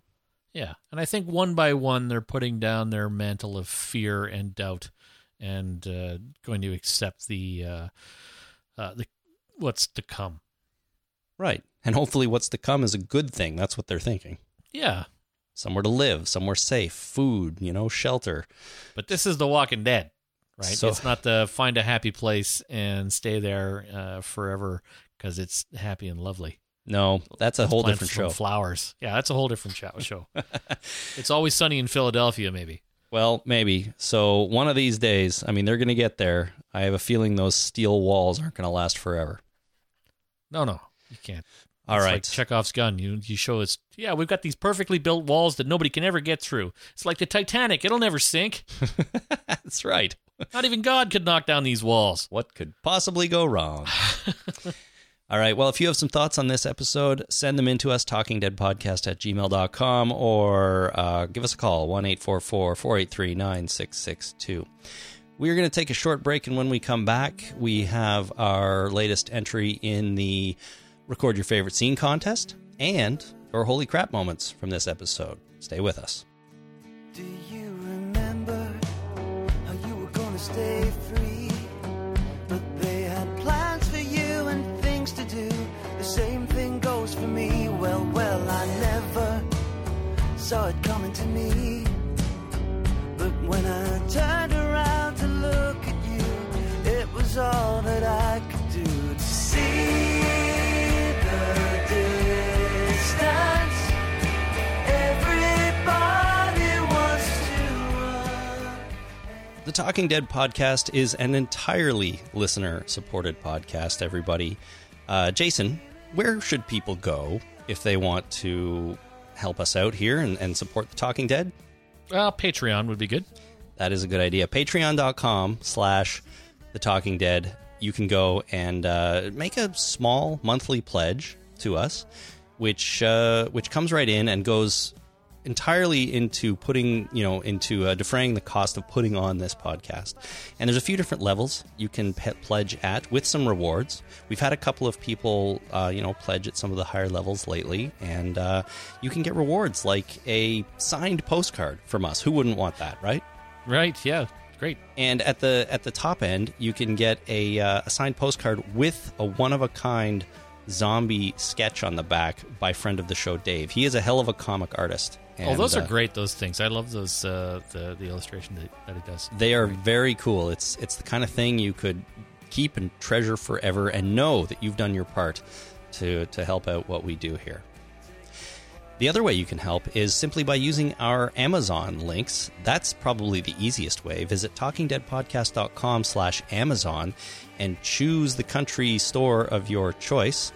Yeah, and I think one by one they're putting down their mantle of fear and doubt, and uh, going to accept the uh, uh, the what's to come. Right. And hopefully what's to come is a good thing. That's what they're thinking. Yeah, Somewhere to live, somewhere safe, food, you know, shelter. but this is The Walking Dead, right? So- it's not to find a happy place and stay there uh, forever because it's happy and lovely. No, that's a whole different show. Flowers. Yeah, that's a whole different show. show. it's always sunny in Philadelphia, maybe. Well, maybe. So one of these days, I mean, they're going to get there. I have a feeling those steel walls aren't going to last forever. No, no, you can't. All it's right. like Chekhov's gun. You you show us. Yeah, we've got these perfectly built walls that nobody can ever get through. It's like the Titanic. It'll never sink. that's right. Not even God could knock down these walls. What could possibly go wrong? All right. Well, if you have some thoughts on this episode, send them in to us, talkingdeadpodcast at gmail.com, or uh, give us a call, 1 844 483 9662. We are going to take a short break, and when we come back, we have our latest entry in the Record Your Favorite Scene contest and our Holy Crap moments from this episode. Stay with us. Do you remember how you were gonna stay free? Saw it coming to me. But when I turned around to look at you, it was all that I could do to see the distance. The Talking Dead podcast is an entirely listener supported podcast, everybody. Uh, Jason, where should people go if they want to help us out here and, and support The Talking Dead? Well, Patreon would be good. That is a good idea. Patreon.com slash The Talking Dead. You can go and uh, make a small monthly pledge to us, which uh, which comes right in and goes entirely into putting you know into uh, defraying the cost of putting on this podcast and there's a few different levels you can pe- pledge at with some rewards we've had a couple of people uh, you know pledge at some of the higher levels lately and uh, you can get rewards like a signed postcard from us who wouldn't want that right Right? Yeah. Great. and at the at the top end, you can get a, uh, a signed postcard with a one of a kind zombie sketch on the back by friend of the show Dave. He is a hell of a comic artist. Oh, those uh, are great. Those things. I love those. Uh, the the illustration that, that he does. They are very cool. It's it's the kind of thing you could keep and treasure forever, and know that you've done your part to to help out what we do here. The other way you can help is simply by using our Amazon links. That's probably the easiest way. Visit talkingdeadpodcast.com slash Amazon and choose the country store of your choice.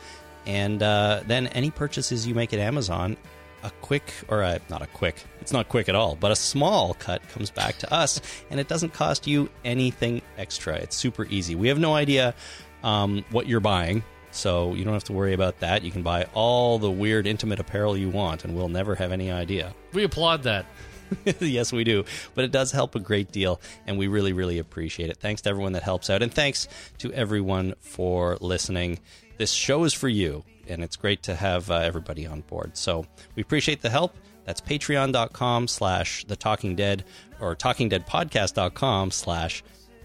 And uh, then any purchases you make at Amazon, a quick, or a, not a quick, it's not quick at all, but a small cut comes back to us, and it doesn't cost you anything extra. It's super easy. We have no idea um, what you're buying, so you don't have to worry about that. You can buy all the weird intimate apparel you want, and we'll never have any idea. We applaud that. yes, we do. But it does help a great deal, and we really, really appreciate it. Thanks to everyone that helps out, and thanks to everyone for listening. This show is for you, and it's great to have uh, everybody on board. So we appreciate the help. That's patreon.com slash the talking dead or talkingdeadpodcast.com slash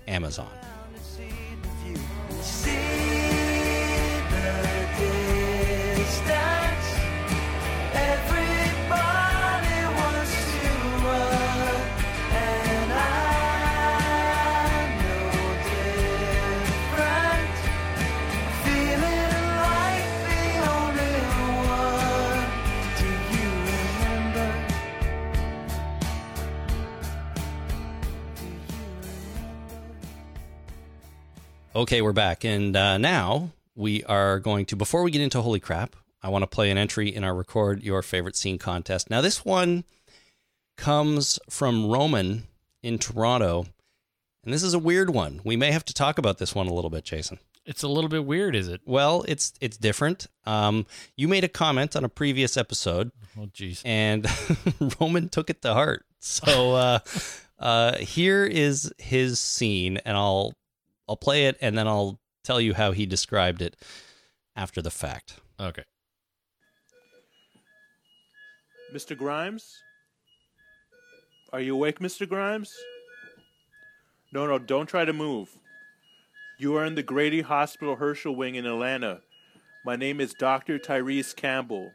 Amazon. Okay, we're back. And uh, now we are going to, before we get into Holy Crap, I want to play an entry in our Record Your Favorite Scene contest. Now, this one comes from Roman in Toronto. And this is a weird one. We may have to talk about this one a little bit, Jason. It's a little bit weird, is it? Well, it's it's different. Um, you made a comment on a previous episode, Oh, jeez. and Roman took it to heart. So uh, uh, here is his scene, and I'll I'll play it, and then I'll tell you how he described it after the fact. Okay. Mr. Grimes? Are you awake, Mr. Grimes? No, no, don't try to move. You are in the Grady Hospital Hershel Wing in Atlanta. My name is Dr. Tyrese Campbell.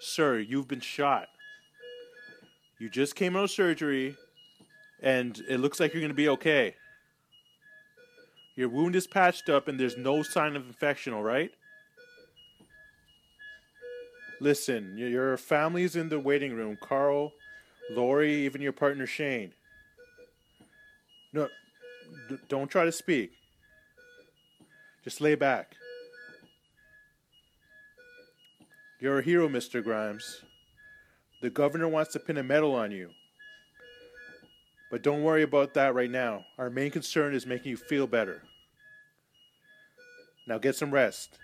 Sir, you've been shot. You just came out of surgery, and it looks like you're going to be okay. Your wound is patched up, and there's no sign of infection, all right? Listen, your family's in the waiting room. Carl, Lori, even your partner Shane. No, d- don't try to speak. Just lay back. You're a hero, Mr. Grimes. The governor wants to pin a medal on you. But don't worry about that right now. Our main concern is making you feel better. Now get some rest.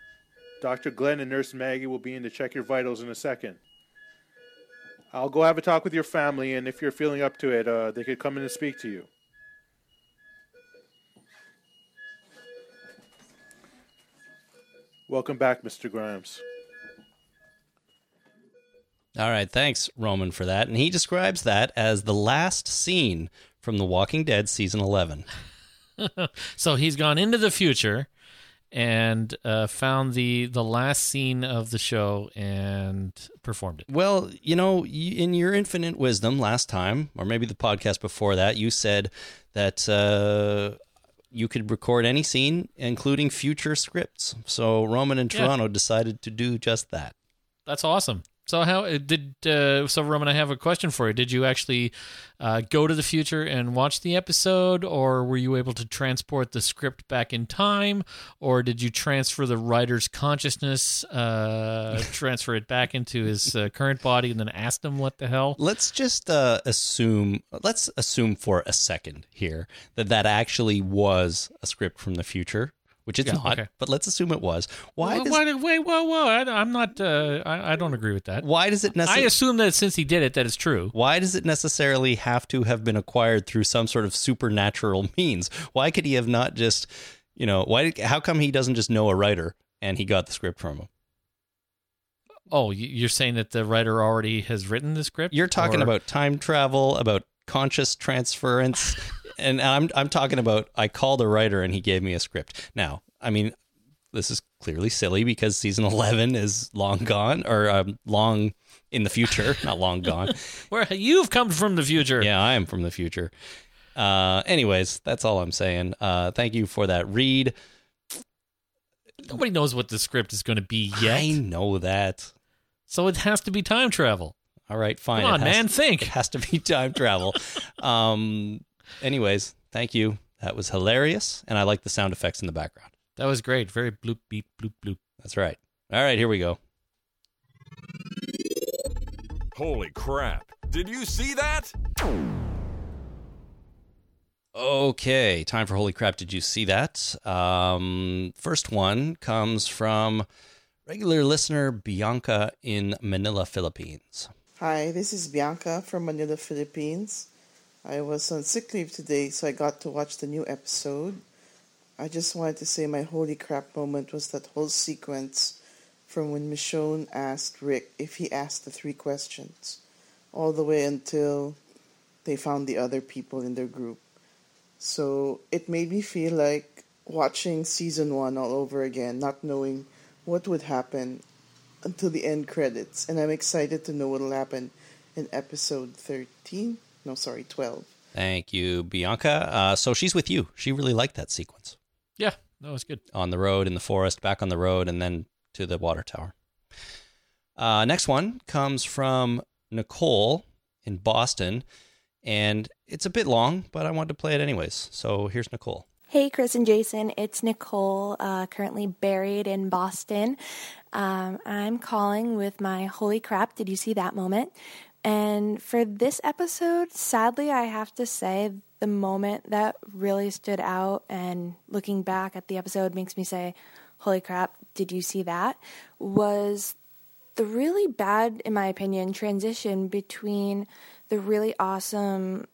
Dr. Glenn and Nurse Maggie will be in to check your vitals in a second. I'll go have a talk with your family, and if you're feeling up to it, uh, they could come in and speak to you. Welcome back, Mr. Grimes. All right, thanks, Roman, for that. And he describes that as the last scene from The Walking Dead season 11. So he's gone into the future and uh, found the the last scene of the show and performed it. Well, you know, in your infinite wisdom last time, or maybe the podcast before that, you said that uh, you could record any scene, including future scripts. So Roman and Yeah. Toronto decided to do just that. That's awesome. So how uh, did uh, so Roman? I have a question for you. Did you actually uh, go to the future and watch the episode, or were you able to transport the script back in time, or did you transfer the writer's consciousness, uh, transfer it back into his uh, current body, and then ask him what the hell? Let's just uh, assume. Let's assume for a second here that that actually was a script from the future, which it's Yeah, not. okay. But let's assume it was. Why? Why, does, why, wait, whoa, whoa! I, am not. Uh, I, I don't agree with that. why does it necessarily I assume that since he did it, that it's true. Why does it necessarily have to have been acquired through some sort of supernatural means? Why could he have not just, you know, why? How come he doesn't just know a writer and he got the script from him? Oh, you- you're saying that the writer already has written the script? You're talking Or- about time travel, about conscious transference, and I'm I'm talking about I called a writer and he gave me a script. Now, I mean, this is clearly silly because season 11 is long gone or um, long in the future, not long gone. where you've come from the future. Yeah, I am from the future. Uh, anyways, that's all I'm saying. Uh, thank you for that read. Nobody knows what the script is going to be yet. I know that. So it has to be time travel. All right, fine. Come on, man, to- think. It has to be time travel. um, anyways, thank you. That was hilarious, and I like the sound effects in the background. That was great. Very bloop, beep, bloop, bloop. That's right. All right, here we go. Holy crap. Did you see that? Okay, time for Holy Crap. Did you see that? Um, first one comes from regular listener Bianca in Manila, Philippines. Hi, this is Bianca from Manila, Philippines. I was on sick leave today, so I got to watch the new episode. I just wanted to say my holy crap moment was that whole sequence from when Michonne asked Rick if he asked the three questions, all the way until they found the other people in their group. So it made me feel like watching season one all over again, not knowing what would happen until the end credits, and I'm excited to know what'll happen in episode 13. No, sorry, 12. Thank you, Bianca. Uh, so she's with you. She really liked that sequence Yeah, that was good. on the road, in the forest, back on the road, and then to the water tower. Uh, next one comes from Nicole in Boston, and it's a bit long, but I wanted to play it anyways. So here's Nicole. Hey, Chris and Jason, it's Nicole, uh, currently buried in Boston. Um, I'm calling with my holy crap, did you see that moment? And for this episode, sadly, I have to say the moment that really stood out and looking back at the episode makes me say, holy crap, did you see that? Was the really bad, in my opinion, transition between the really awesome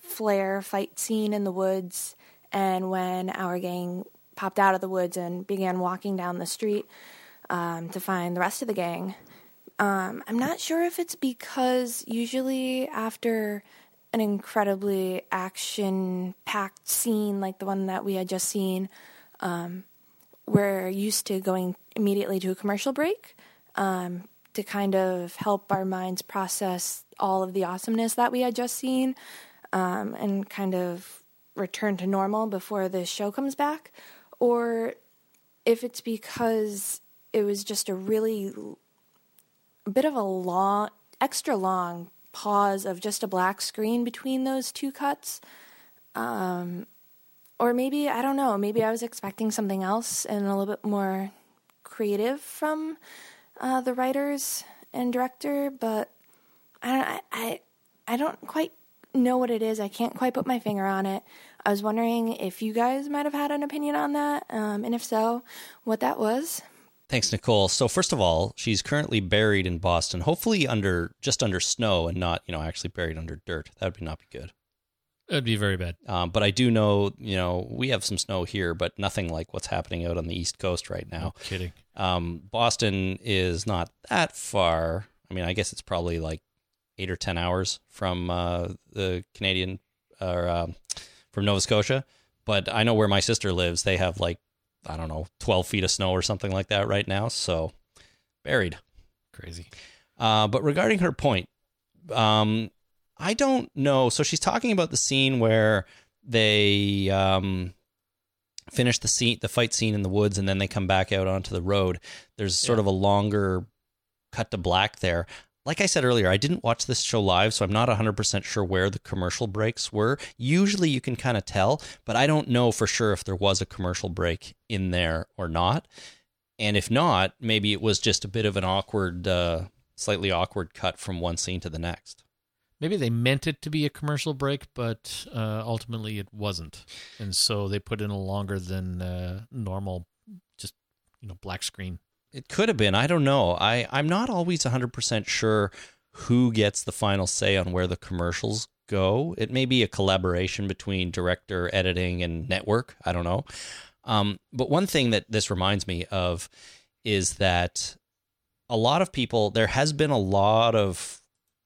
flare fight scene in the woods and when our gang popped out of the woods and began walking down the street um, to find the rest of the gang. Um, I'm not sure if it's because usually after an incredibly action packed scene like the one that we had just seen, um, we're used to going immediately to a commercial break um, to kind of help our minds process all of the awesomeness that we had just seen um, and kind of return to normal before the show comes back, or if it's because it was just a really a bit of a long, extra long pause of just a black screen between those two cuts. Um, or maybe, I don't know, maybe I was expecting something else and a little bit more creative from uh, the writers and director, but I don't, I, I, I don't quite know what it is. I can't quite put my finger on it. I was wondering if you guys might have had an opinion on that, um, and if so, what that was. Thanks, Nicole. So first of all, she's currently buried in Boston, hopefully under just under snow and not, you know, actually buried under dirt. That would be not be good. That'd be very bad. Um, but I do know, you know, we have some snow here, but nothing like what's happening out on the East Coast right now. Kidding. Um, Boston is not that far. I mean, I guess it's probably like eight or ten hours from uh, the Canadian or um from Nova Scotia. But I know where my sister lives. They have like I don't know, twelve feet of snow or something like that right now. So buried. Crazy. Uh, but regarding her point, um, I don't know. So she's talking about the scene where they um, finish the scene, the fight scene in the woods, and then they come back out onto the road. There's sort of a longer cut to black there. Like I said earlier, I didn't watch this show live, so I'm not 100% sure where the commercial breaks were. Usually you can kind of tell, but I don't know for sure if there was a commercial break in there or not. And if not, maybe it was just a bit of an awkward, uh, slightly awkward cut from one scene to the next. Maybe they meant it to be a commercial break, but uh, ultimately it wasn't, and so they put in a longer than uh, normal, just you know, black screen. It could have been. I don't know. I, I'm not always 100% sure who gets the final say on where the commercials go. It may be a collaboration between director, editing, and network. I don't know. Um, but one thing that this reminds me of is that a lot of people, there has been a lot of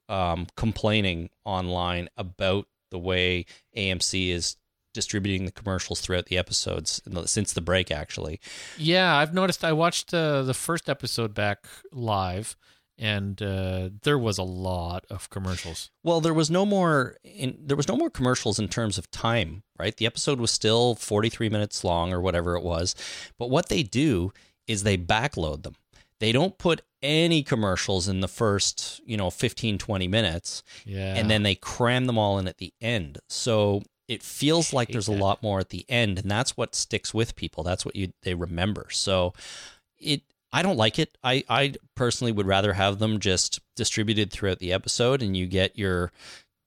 um, complaining online about the way AMC is distributing the commercials throughout the episodes since the break, actually. Yeah, I've noticed. I watched uh, the first episode back live, and uh, there was a lot of commercials. Well, there was no more in, there was no more commercials in terms of time, right? The episode was still 43 minutes long or whatever it was. But what they do is they backload them. They don't put any commercials in the first, you know, 15 20 minutes Yeah, and then they cram them all in at the end. So it feels like there's a lot more at the end and that's what sticks with people. That's what you they remember. So it I don't like it. I I personally would rather have them just distributed throughout the episode and you get your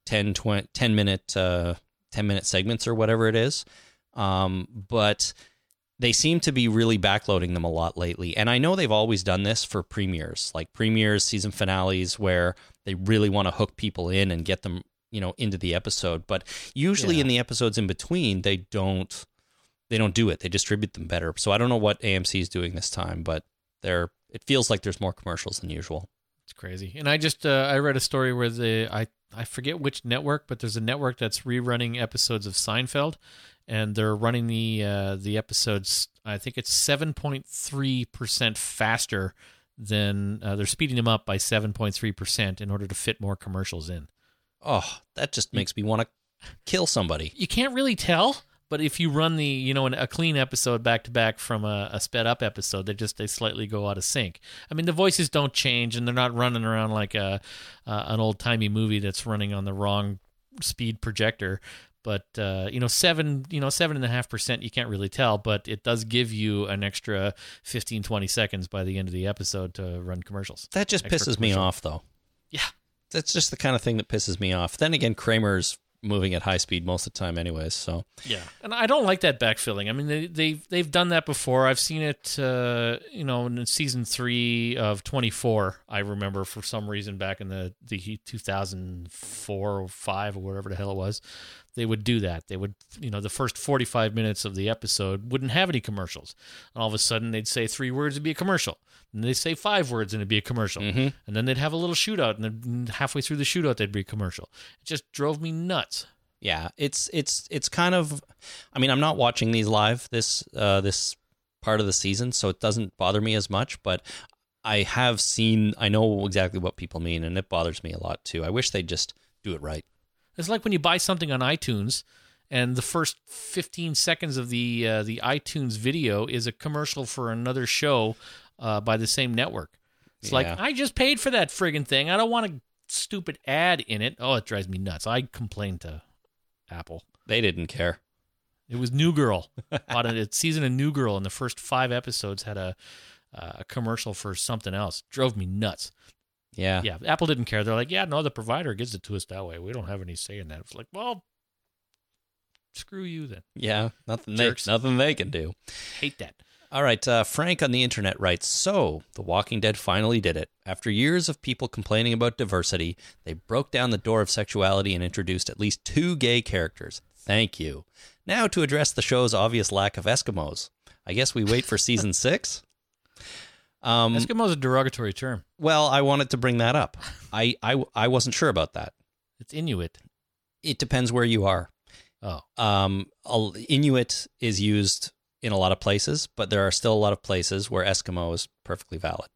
10 20 10 minute uh 10 minute segments or whatever it is. Um but they seem to be really backloading them a lot lately. And I know they've always done this for premieres, like premieres, season finales, where they really want to hook people in and get them, you know, into the episode. But usually Yeah. in the episodes in between, they don't they don't do it. They distribute them better. So I don't know what AMC is doing this time, but they're it feels like there's more commercials than usual. It's crazy. And I just uh, I read a story where the I I forget which network, but there's a network that's rerunning episodes of Seinfeld, and they're running the uh, the episodes. I think it's seven point three percent faster than uh, they're speeding them up by seven point three percent in order to fit more commercials in. Oh, that just makes me want to kill somebody. You can't really tell. But if you run the, you know, an, a clean episode back to back from a, a sped up episode, they just they slightly go out of sync. I mean, the voices don't change, and they're not running around like a uh, an old timey movie that's running on the wrong speed projector. But uh, you know, seven, you know, seven and a half percent, you can't really tell, but it does give you an extra 15, 20 seconds by the end of the episode to run commercials. That just Extra pisses me off though. Yeah. That's just the kind of thing that pisses me off. Then again, Kramer's moving at high speed most of the time anyways, so Yeah, and I don't like that backfilling. I mean, they they've they've done that before. I've seen it, uh, you know, in season three of Twenty Four. I remember for some reason back in the the two thousand four or five or whatever the hell it was, they would do that. They would, you know, the first forty five minutes of the episode wouldn't have any commercials, and all of a sudden they'd say three words, it'd be a commercial. And they say five words and it'd be a commercial. Mhm. And then they'd have a little shootout, and then halfway through the shootout, they'd be a commercial. It just drove me nuts. yeah, it's it's it's kind of I mean, I'm not watching these live this uh this part of the season, so it doesn't bother me as much, but I have seen I know exactly what people mean and it bothers me a lot too. I wish they'd just do it right. It's like when you buy something on iTunes, and the first 15 seconds of the uh, the iTunes video is a commercial for another show uh, by the same network. It's like I just paid for that friggin' thing. I don't want a stupid ad in it. Oh, it drives me nuts. I complained to Apple. They didn't care. It was New Girl. Bought a season of New Girl, and the first five episodes had a uh, a commercial for something else. Drove me nuts. Yeah. Yeah, Apple didn't care. They're like, yeah, no, the provider gives it to us that way. We don't have any say in that. It's like, well, screw you then. Yeah, nothing they, nothing they can do. Hate that. All right, uh, Frank on the internet writes So, The Walking Dead finally did it. After years of people complaining about diversity, they broke down the door of sexuality and introduced at least two gay characters. Thank you. Now, to address the show's obvious lack of Eskimos. I guess we wait for season six? Um, Eskimo is a derogatory term. well, I wanted to bring that up. I, I, I wasn't sure about that. It's Inuit. It depends where you are. Oh, Um, Inuit is used in a lot of places, but there are still a lot of places where Eskimo is perfectly valid.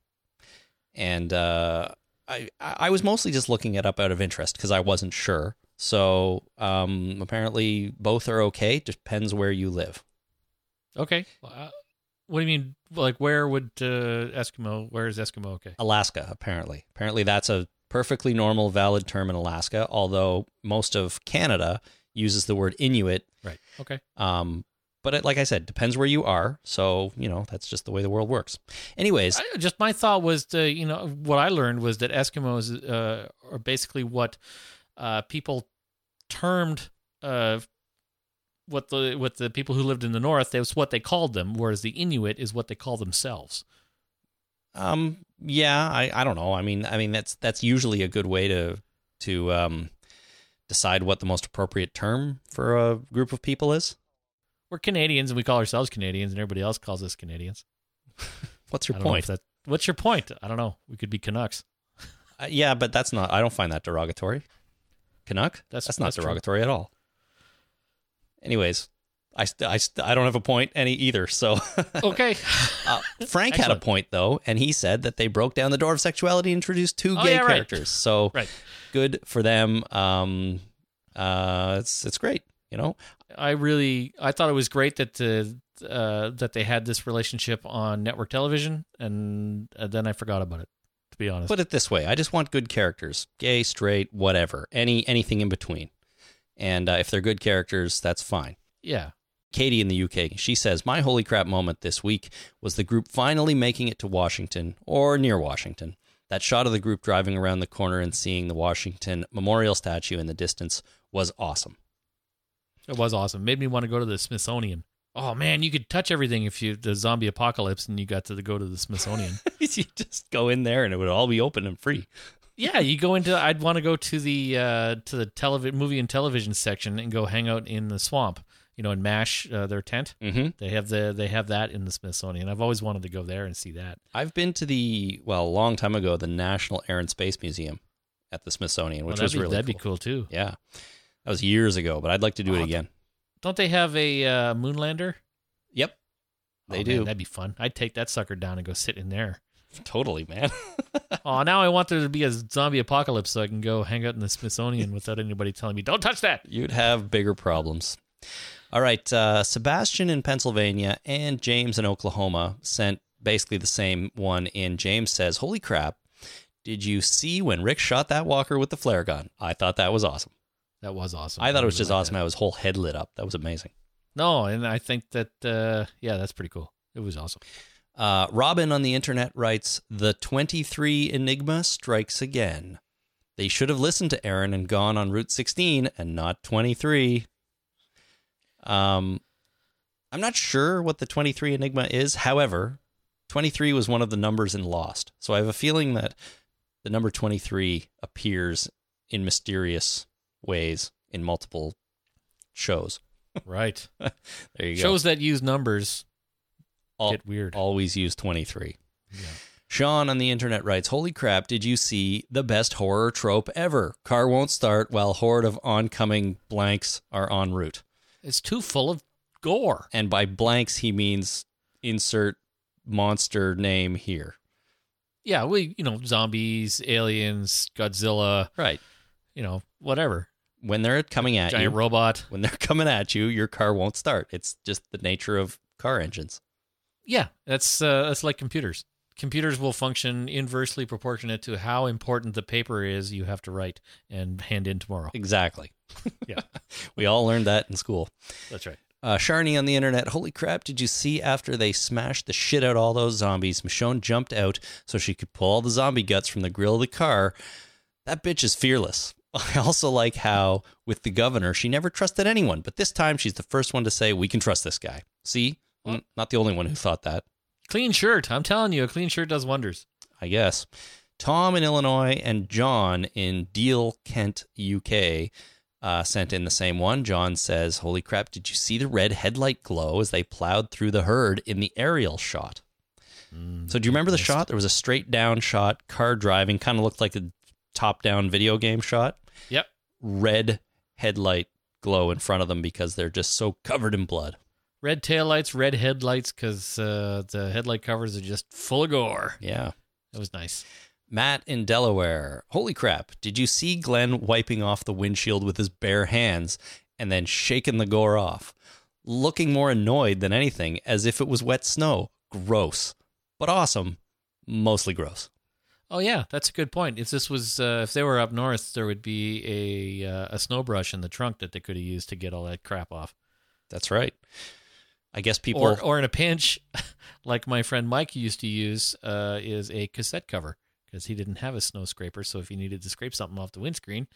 And uh, I, I was mostly just looking it up out of interest because I wasn't sure. So um, apparently, both are okay. Depends where you live. okay. Uh, what do you mean? Like, where would uh, Eskimo? Where is Eskimo? Okay. Alaska, apparently. Apparently, that's a perfectly normal, valid term in Alaska, although most of Canada uses the word Inuit. Right. Okay. Um, but it, like I said, depends where you are. So, you know, that's just the way the world works. Anyways, I, just my thought was to you know what I learned was that Eskimos uh, are basically what uh, people termed uh, what the what the people who lived in the north. That was what they called them, whereas the Inuit is what they call themselves. um, yeah, I, I don't know. I mean, I mean, that's, that's usually a good way to, to, um, decide what the most appropriate term for a group of people is. We're Canadians and we call ourselves Canadians, and everybody else calls us Canadians. What's your point? that- what's your point? I don't know. We could be Canucks. Uh, yeah, but that's not. I don't find that derogatory. Canuck. That's- that's not that's true. derogatory at all. Anyways, I I I don't have a point any either. So Okay. uh, Frank had a point though, and he said that they broke down the door of sexuality and introduced two Oh, gay yeah, right. characters. So Right. good for them. Um, uh, it's it's great. You know, I really I thought it was great that uh, uh, that they had this relationship on network television, and uh, then I forgot about it. To be honest, put it this way: I just want good characters, gay, straight, whatever, any anything in between. And uh, if they're good characters, that's fine. yeah, Katie in the UK, she says, My holy crap moment this week was the group finally making it to Washington or near Washington. That shot of the group driving around the corner and seeing the Washington Memorial statue in the distance was awesome. it was awesome. Made me want to go to the Smithsonian. Oh man, you could touch everything if you the zombie apocalypse and you got to go to the Smithsonian. you just go in there and it would all be open and free. Yeah, you go into. I'd want to go to the uh, to the television movie and television section and go hang out in the swamp. You know, and mash uh, their tent. Mm-hmm. They have the they have that in the Smithsonian. I've always wanted to go there and see that. I've been to the, well, a long time ago, the National Air and Space Museum at the Smithsonian, which Well, was be, really that'd cool. be cool too. Yeah. That was years ago, but I'd like to do it Oh, again. Don't they have a uh, moonlander? Yep. They Oh, do. Man, that'd be fun. I'd take that sucker down and go sit in there. Totally, man. oh, now I want there to be a zombie apocalypse so I can go hang out in the Smithsonian without anybody telling me, "Don't touch that." You'd have bigger problems. All right, uh, Sebastian in Pennsylvania and James in Oklahoma sent basically the same one in. James says, "Holy crap! Did you see when Rick shot that walker with the flare gun? I thought that was awesome. That was awesome. I thought it was just liked awesome. that. How his whole head lit up. That was amazing." No, and I think that uh, yeah, that's pretty cool. It was awesome. Uh, Robin on the internet writes, "The twenty-three Enigma strikes again. They should have listened to Aaron and gone on Route sixteen and not twenty-three." Um, I'm not sure what the twenty-three Enigma is. However, twenty-three was one of the numbers in Lost, so I have a feeling that the number twenty-three appears in mysterious ways in multiple shows. Right. There you go. Shows that use numbers Al- get weird. Always use 23. Sean on the internet writes, Holy crap, did you see the best horror trope ever? Car won't start while horde of oncoming blanks are en route. It's too full of gore. And by blanks, he means insert monster name here. Yeah, we you know zombies, aliens, Godzilla, Right. you know whatever. When they're coming at Giant you, robot. when they're coming at you, your car won't start. It's just the nature of car engines. Yeah, that's uh, that's like computers. Computers will function inversely proportionate to how important the paper is you have to write and hand in tomorrow. Exactly. Yeah. we all learned that in school. That's right. Uh, Sharni on the internet, holy crap, did you see after they smashed the shit out all those zombies, Michonne jumped out so she could pull all the zombie guts from the grill of the car? That bitch is fearless. I also like how, with the governor, she never trusted anyone, but this time she's the first one to say, we can trust this guy. See? Mm, Not the only one who thought that, Clean shirt. I'm telling you, a clean shirt does wonders. I guess. Tom in Illinois and John in Deal, Kent, UK. Uh, sent in the same one. John says, Holy crap, did you see the red headlight glow as they plowed through the herd in the aerial shot? So do you remember the shot? There was a straight down shot, car driving, kind of looked like a top down video game shot. Yep. Red headlight glow in front of them because they're just so covered in blood. Red taillights, red headlights, because uh, the headlight covers are just full of gore. Yeah. That was nice. Matt in Delaware. Holy crap. Did you see Glenn wiping off the windshield with his bare hands and then shaking the gore off? Looking more annoyed than anything, as if it was wet snow. Gross. But awesome. Mostly gross. Oh yeah, that's a good point. If this was, uh, if they were up north, there would be a uh, a snow brush in the trunk that they could have used to get all that crap off. That's right. I guess people. Or, or in a pinch, like my friend Mike used to use, uh, is a cassette cover because he didn't have a snow scraper. So if you needed to scrape something off the windscreen,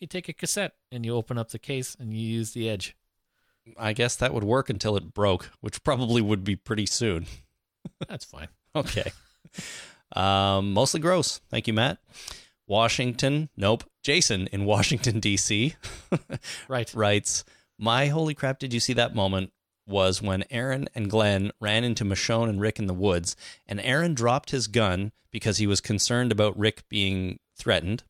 you take a cassette and you open up the case and you use the edge. I guess that would work until it broke, which probably would be pretty soon. That's fine. Okay. um, mostly gross. Thank you, Matt. Washington. Nope. Jason in Washington, D.C. Right. writes, My holy crap, did you see that moment? Was when Aaron and Glenn ran into Michonne and Rick in the woods, and Aaron dropped his gun because he was concerned about Rick being threatened.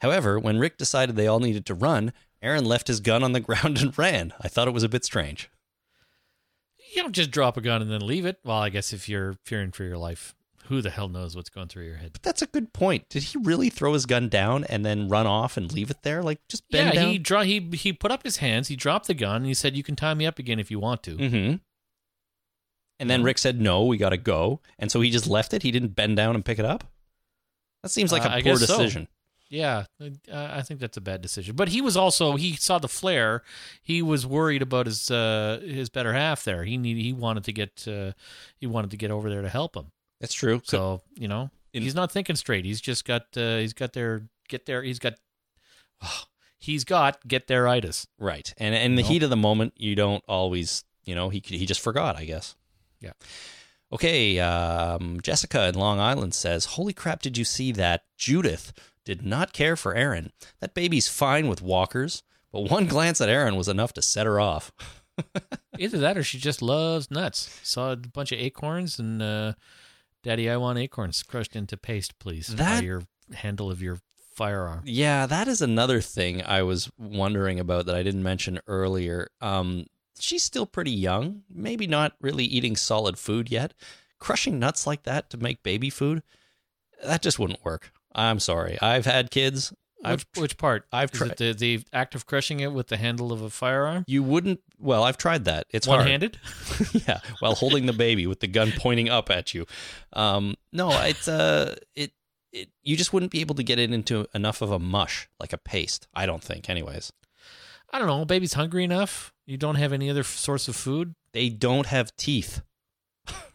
However, when Rick decided they all needed to run, Aaron left his gun on the ground and ran. I thought it was a bit strange. You don't just drop a gun and then leave it. Well, I guess if you're fearing for your life, who the hell knows what's going through your head? But that's a good point. Did he really throw his gun down and then run off and leave it there? Like just bend yeah, down? he draw he he put up his hands, he dropped the gun, and he said, "You can tie me up again if you want to." Mm-hmm. And then Rick said, "No, we got to go." And so he just left it. He didn't bend down and pick it up. That seems like Uh, poor guess so. decision. Yeah, uh, I think that's a bad decision. But he was also he saw the flare. He was worried about his uh, his better half there. He need he wanted to get uh, he wanted to get over there to help him. That's true. So you know he's not thinking straight. He's just got uh, he's got their get there. He's got he's got get there itis. Right. And in the No. heat of the moment, you don't always, you know, he he just forgot, I guess. Yeah. Okay, um, Jessica in Long Island says, "Holy crap, did you see that Judith did not care for Aaron? That baby's fine with walkers, but one glance at Aaron was enough to set her off." Either that or she just loves nuts. Saw a bunch of acorns and uh, Daddy, I want acorns crushed into paste, please. That- by your handle of your firearm. Yeah, that is another thing I was wondering about that I didn't mention earlier. Um, she's still pretty young, maybe not really eating solid food yet. Crushing nuts like that to make baby food, that just wouldn't work. I'm sorry. I've had kids. Which, which part? I've Is tried- the, the act of crushing it with the handle of a firearm? You wouldn't. Well, I've tried that. It's. One-handed? yeah, while holding the baby with the gun pointing up at you. Um, no, it's uh, it it you just wouldn't be able to get it into enough of a mush like a paste. I don't think, anyways. I don't know. Baby's hungry enough. You don't have any other source of food. They don't have teeth.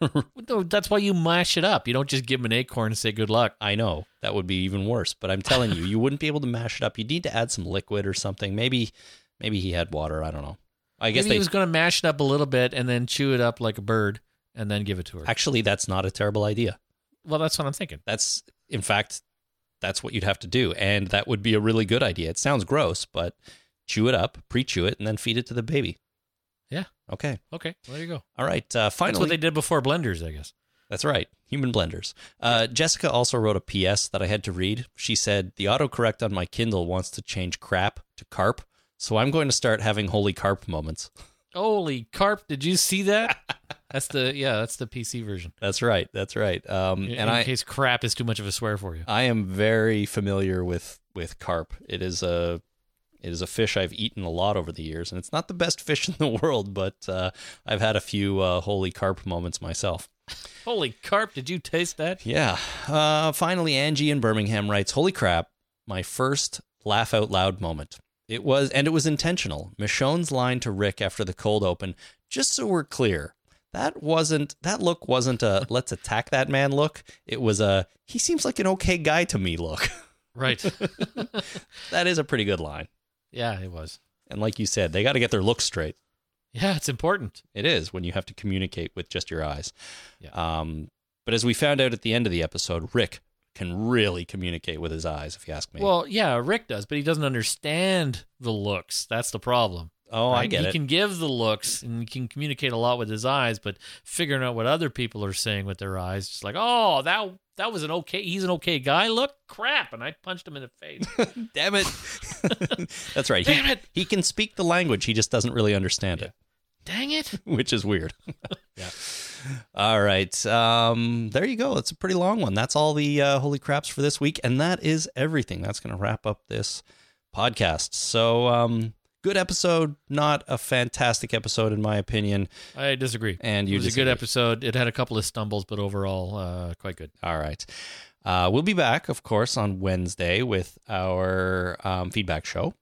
That's why you mash it up. You don't just give him an acorn and say good luck. I know that would be even worse, but I'm telling you, you wouldn't be able to mash it up. You'd need to add some liquid or something. Maybe, maybe he had water. I don't know. I guess Maybe they he was going to mash it up a little bit and then chew it up like a bird and then give it to her. actually that's not a terrible idea. well, that's what I'm thinking. That's in fact that's what you'd have to do, and that would be a really good idea. It sounds gross, but chew it up, pre-chew it, and then feed it to the baby. Yeah. Okay. Okay. Well, there you go. All right. Uh, finally, That's what they did before blenders, I guess. That's right. Human blenders. Uh, Jessica also wrote a PS that I had to read. She said, The autocorrect on my Kindle wants to change crap to carp, so I'm going to start having holy carp moments. Holy carp! Did you see that? that's the yeah. That's the PC version. That's right. That's right. Um, In, and in I, case crap is too much of a swear for you. I am very familiar with, with carp. It is a it is a fish I've eaten a lot over the years, and it's not the best fish in the world, but uh, I've had a few uh, holy carp moments myself. Holy carp! Did you taste that? Yeah. Uh, finally, Angie in Birmingham writes, "Holy crap! My first laugh out loud moment. It was, and it was intentional. Michonne's line to Rick after the cold open. Just so we're clear, that wasn't that look wasn't a let's attack that man look. It was a he seems like an okay guy to me look. Right. that is a pretty good line. Yeah, it was. And like you said, they got to get their looks straight. Yeah, it's important. It is when you have to communicate with just your eyes. Yeah. Um, but as we found out at the end of the episode, Rick can really communicate with his eyes, if you ask me. Well, yeah, Rick does, but he doesn't understand the looks. That's the problem. Oh, I right? get he it. can give the looks and he can communicate a lot with his eyes, but figuring out what other people are saying with their eyes, just like, oh, that that was an okay. He's an okay guy. Look, crap, and I punched him in the face. Damn it. That's right. Damn he, it. He can speak the language. He just doesn't really understand it, Dang it! which is weird. Yeah. All right. Um, there you go. It's a pretty long one. That's all the uh, holy craps for this week. And that is everything. That's going to wrap up this podcast. So, um, good episode. Not a fantastic episode, in my opinion. I disagree. And you it was a good episode. It had a couple of stumbles, but overall, uh, quite good. All right. Uh, we'll be back, of course, on Wednesday with our um, feedback show.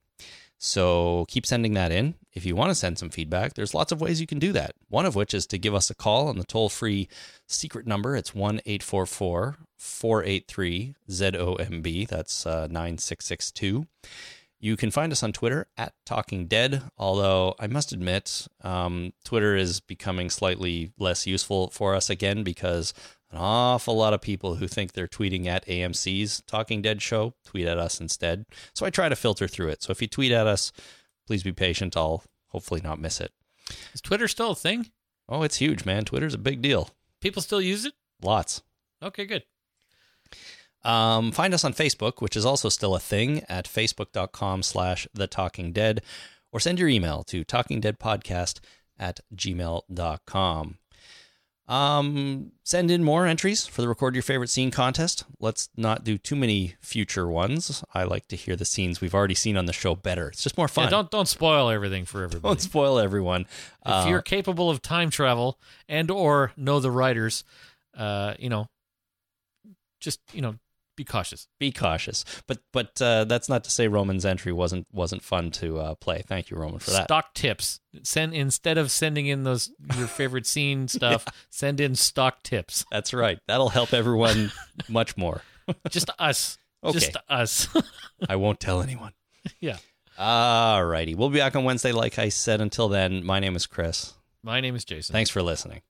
So keep sending that in. If you want to send some feedback, there's lots of ways you can do that. One of which is to give us a call on the toll free secret number. It's 1 844 483 ZOMB. That's uh, 9662. You can find us on Twitter at Talking Dead, although I must admit, um, Twitter is becoming slightly less useful for us again because an awful lot of people who think they're tweeting at AMC's Talking Dead show tweet at us instead. So I try to filter through it. So if you tweet at us, please be patient. I'll hopefully not miss it. Is Twitter still a thing? Oh, it's huge, man. Twitter's a big deal. People still use it? Lots. Okay, good. Um, find us on Facebook, which is also still a thing at facebook.com slash the talking dead, or send your email to talkingdeadpodcast at gmail.com. Um, send in more entries for the record your favorite scene contest. Let's not do too many future ones. I like to hear the scenes we've already seen on the show better. It's just more fun. Yeah, don't don't spoil everything for everybody. Don't spoil everyone. if Uh, you're capable of time travel and or know the writers, uh, you know, just you know, be cautious. be cautious. But but uh, that's not to say Roman's entry wasn't wasn't fun to uh, play. Thank you, Roman, for that. Stock tips. Send instead of sending in those your favorite scene stuff, send in stock tips. That's right. That'll help everyone much more. Just us. Okay. Just us. I won't tell anyone. yeah. All righty. We'll be back on Wednesday, like I said. Until then, my name is Chris. My name is Jason. Thanks for listening.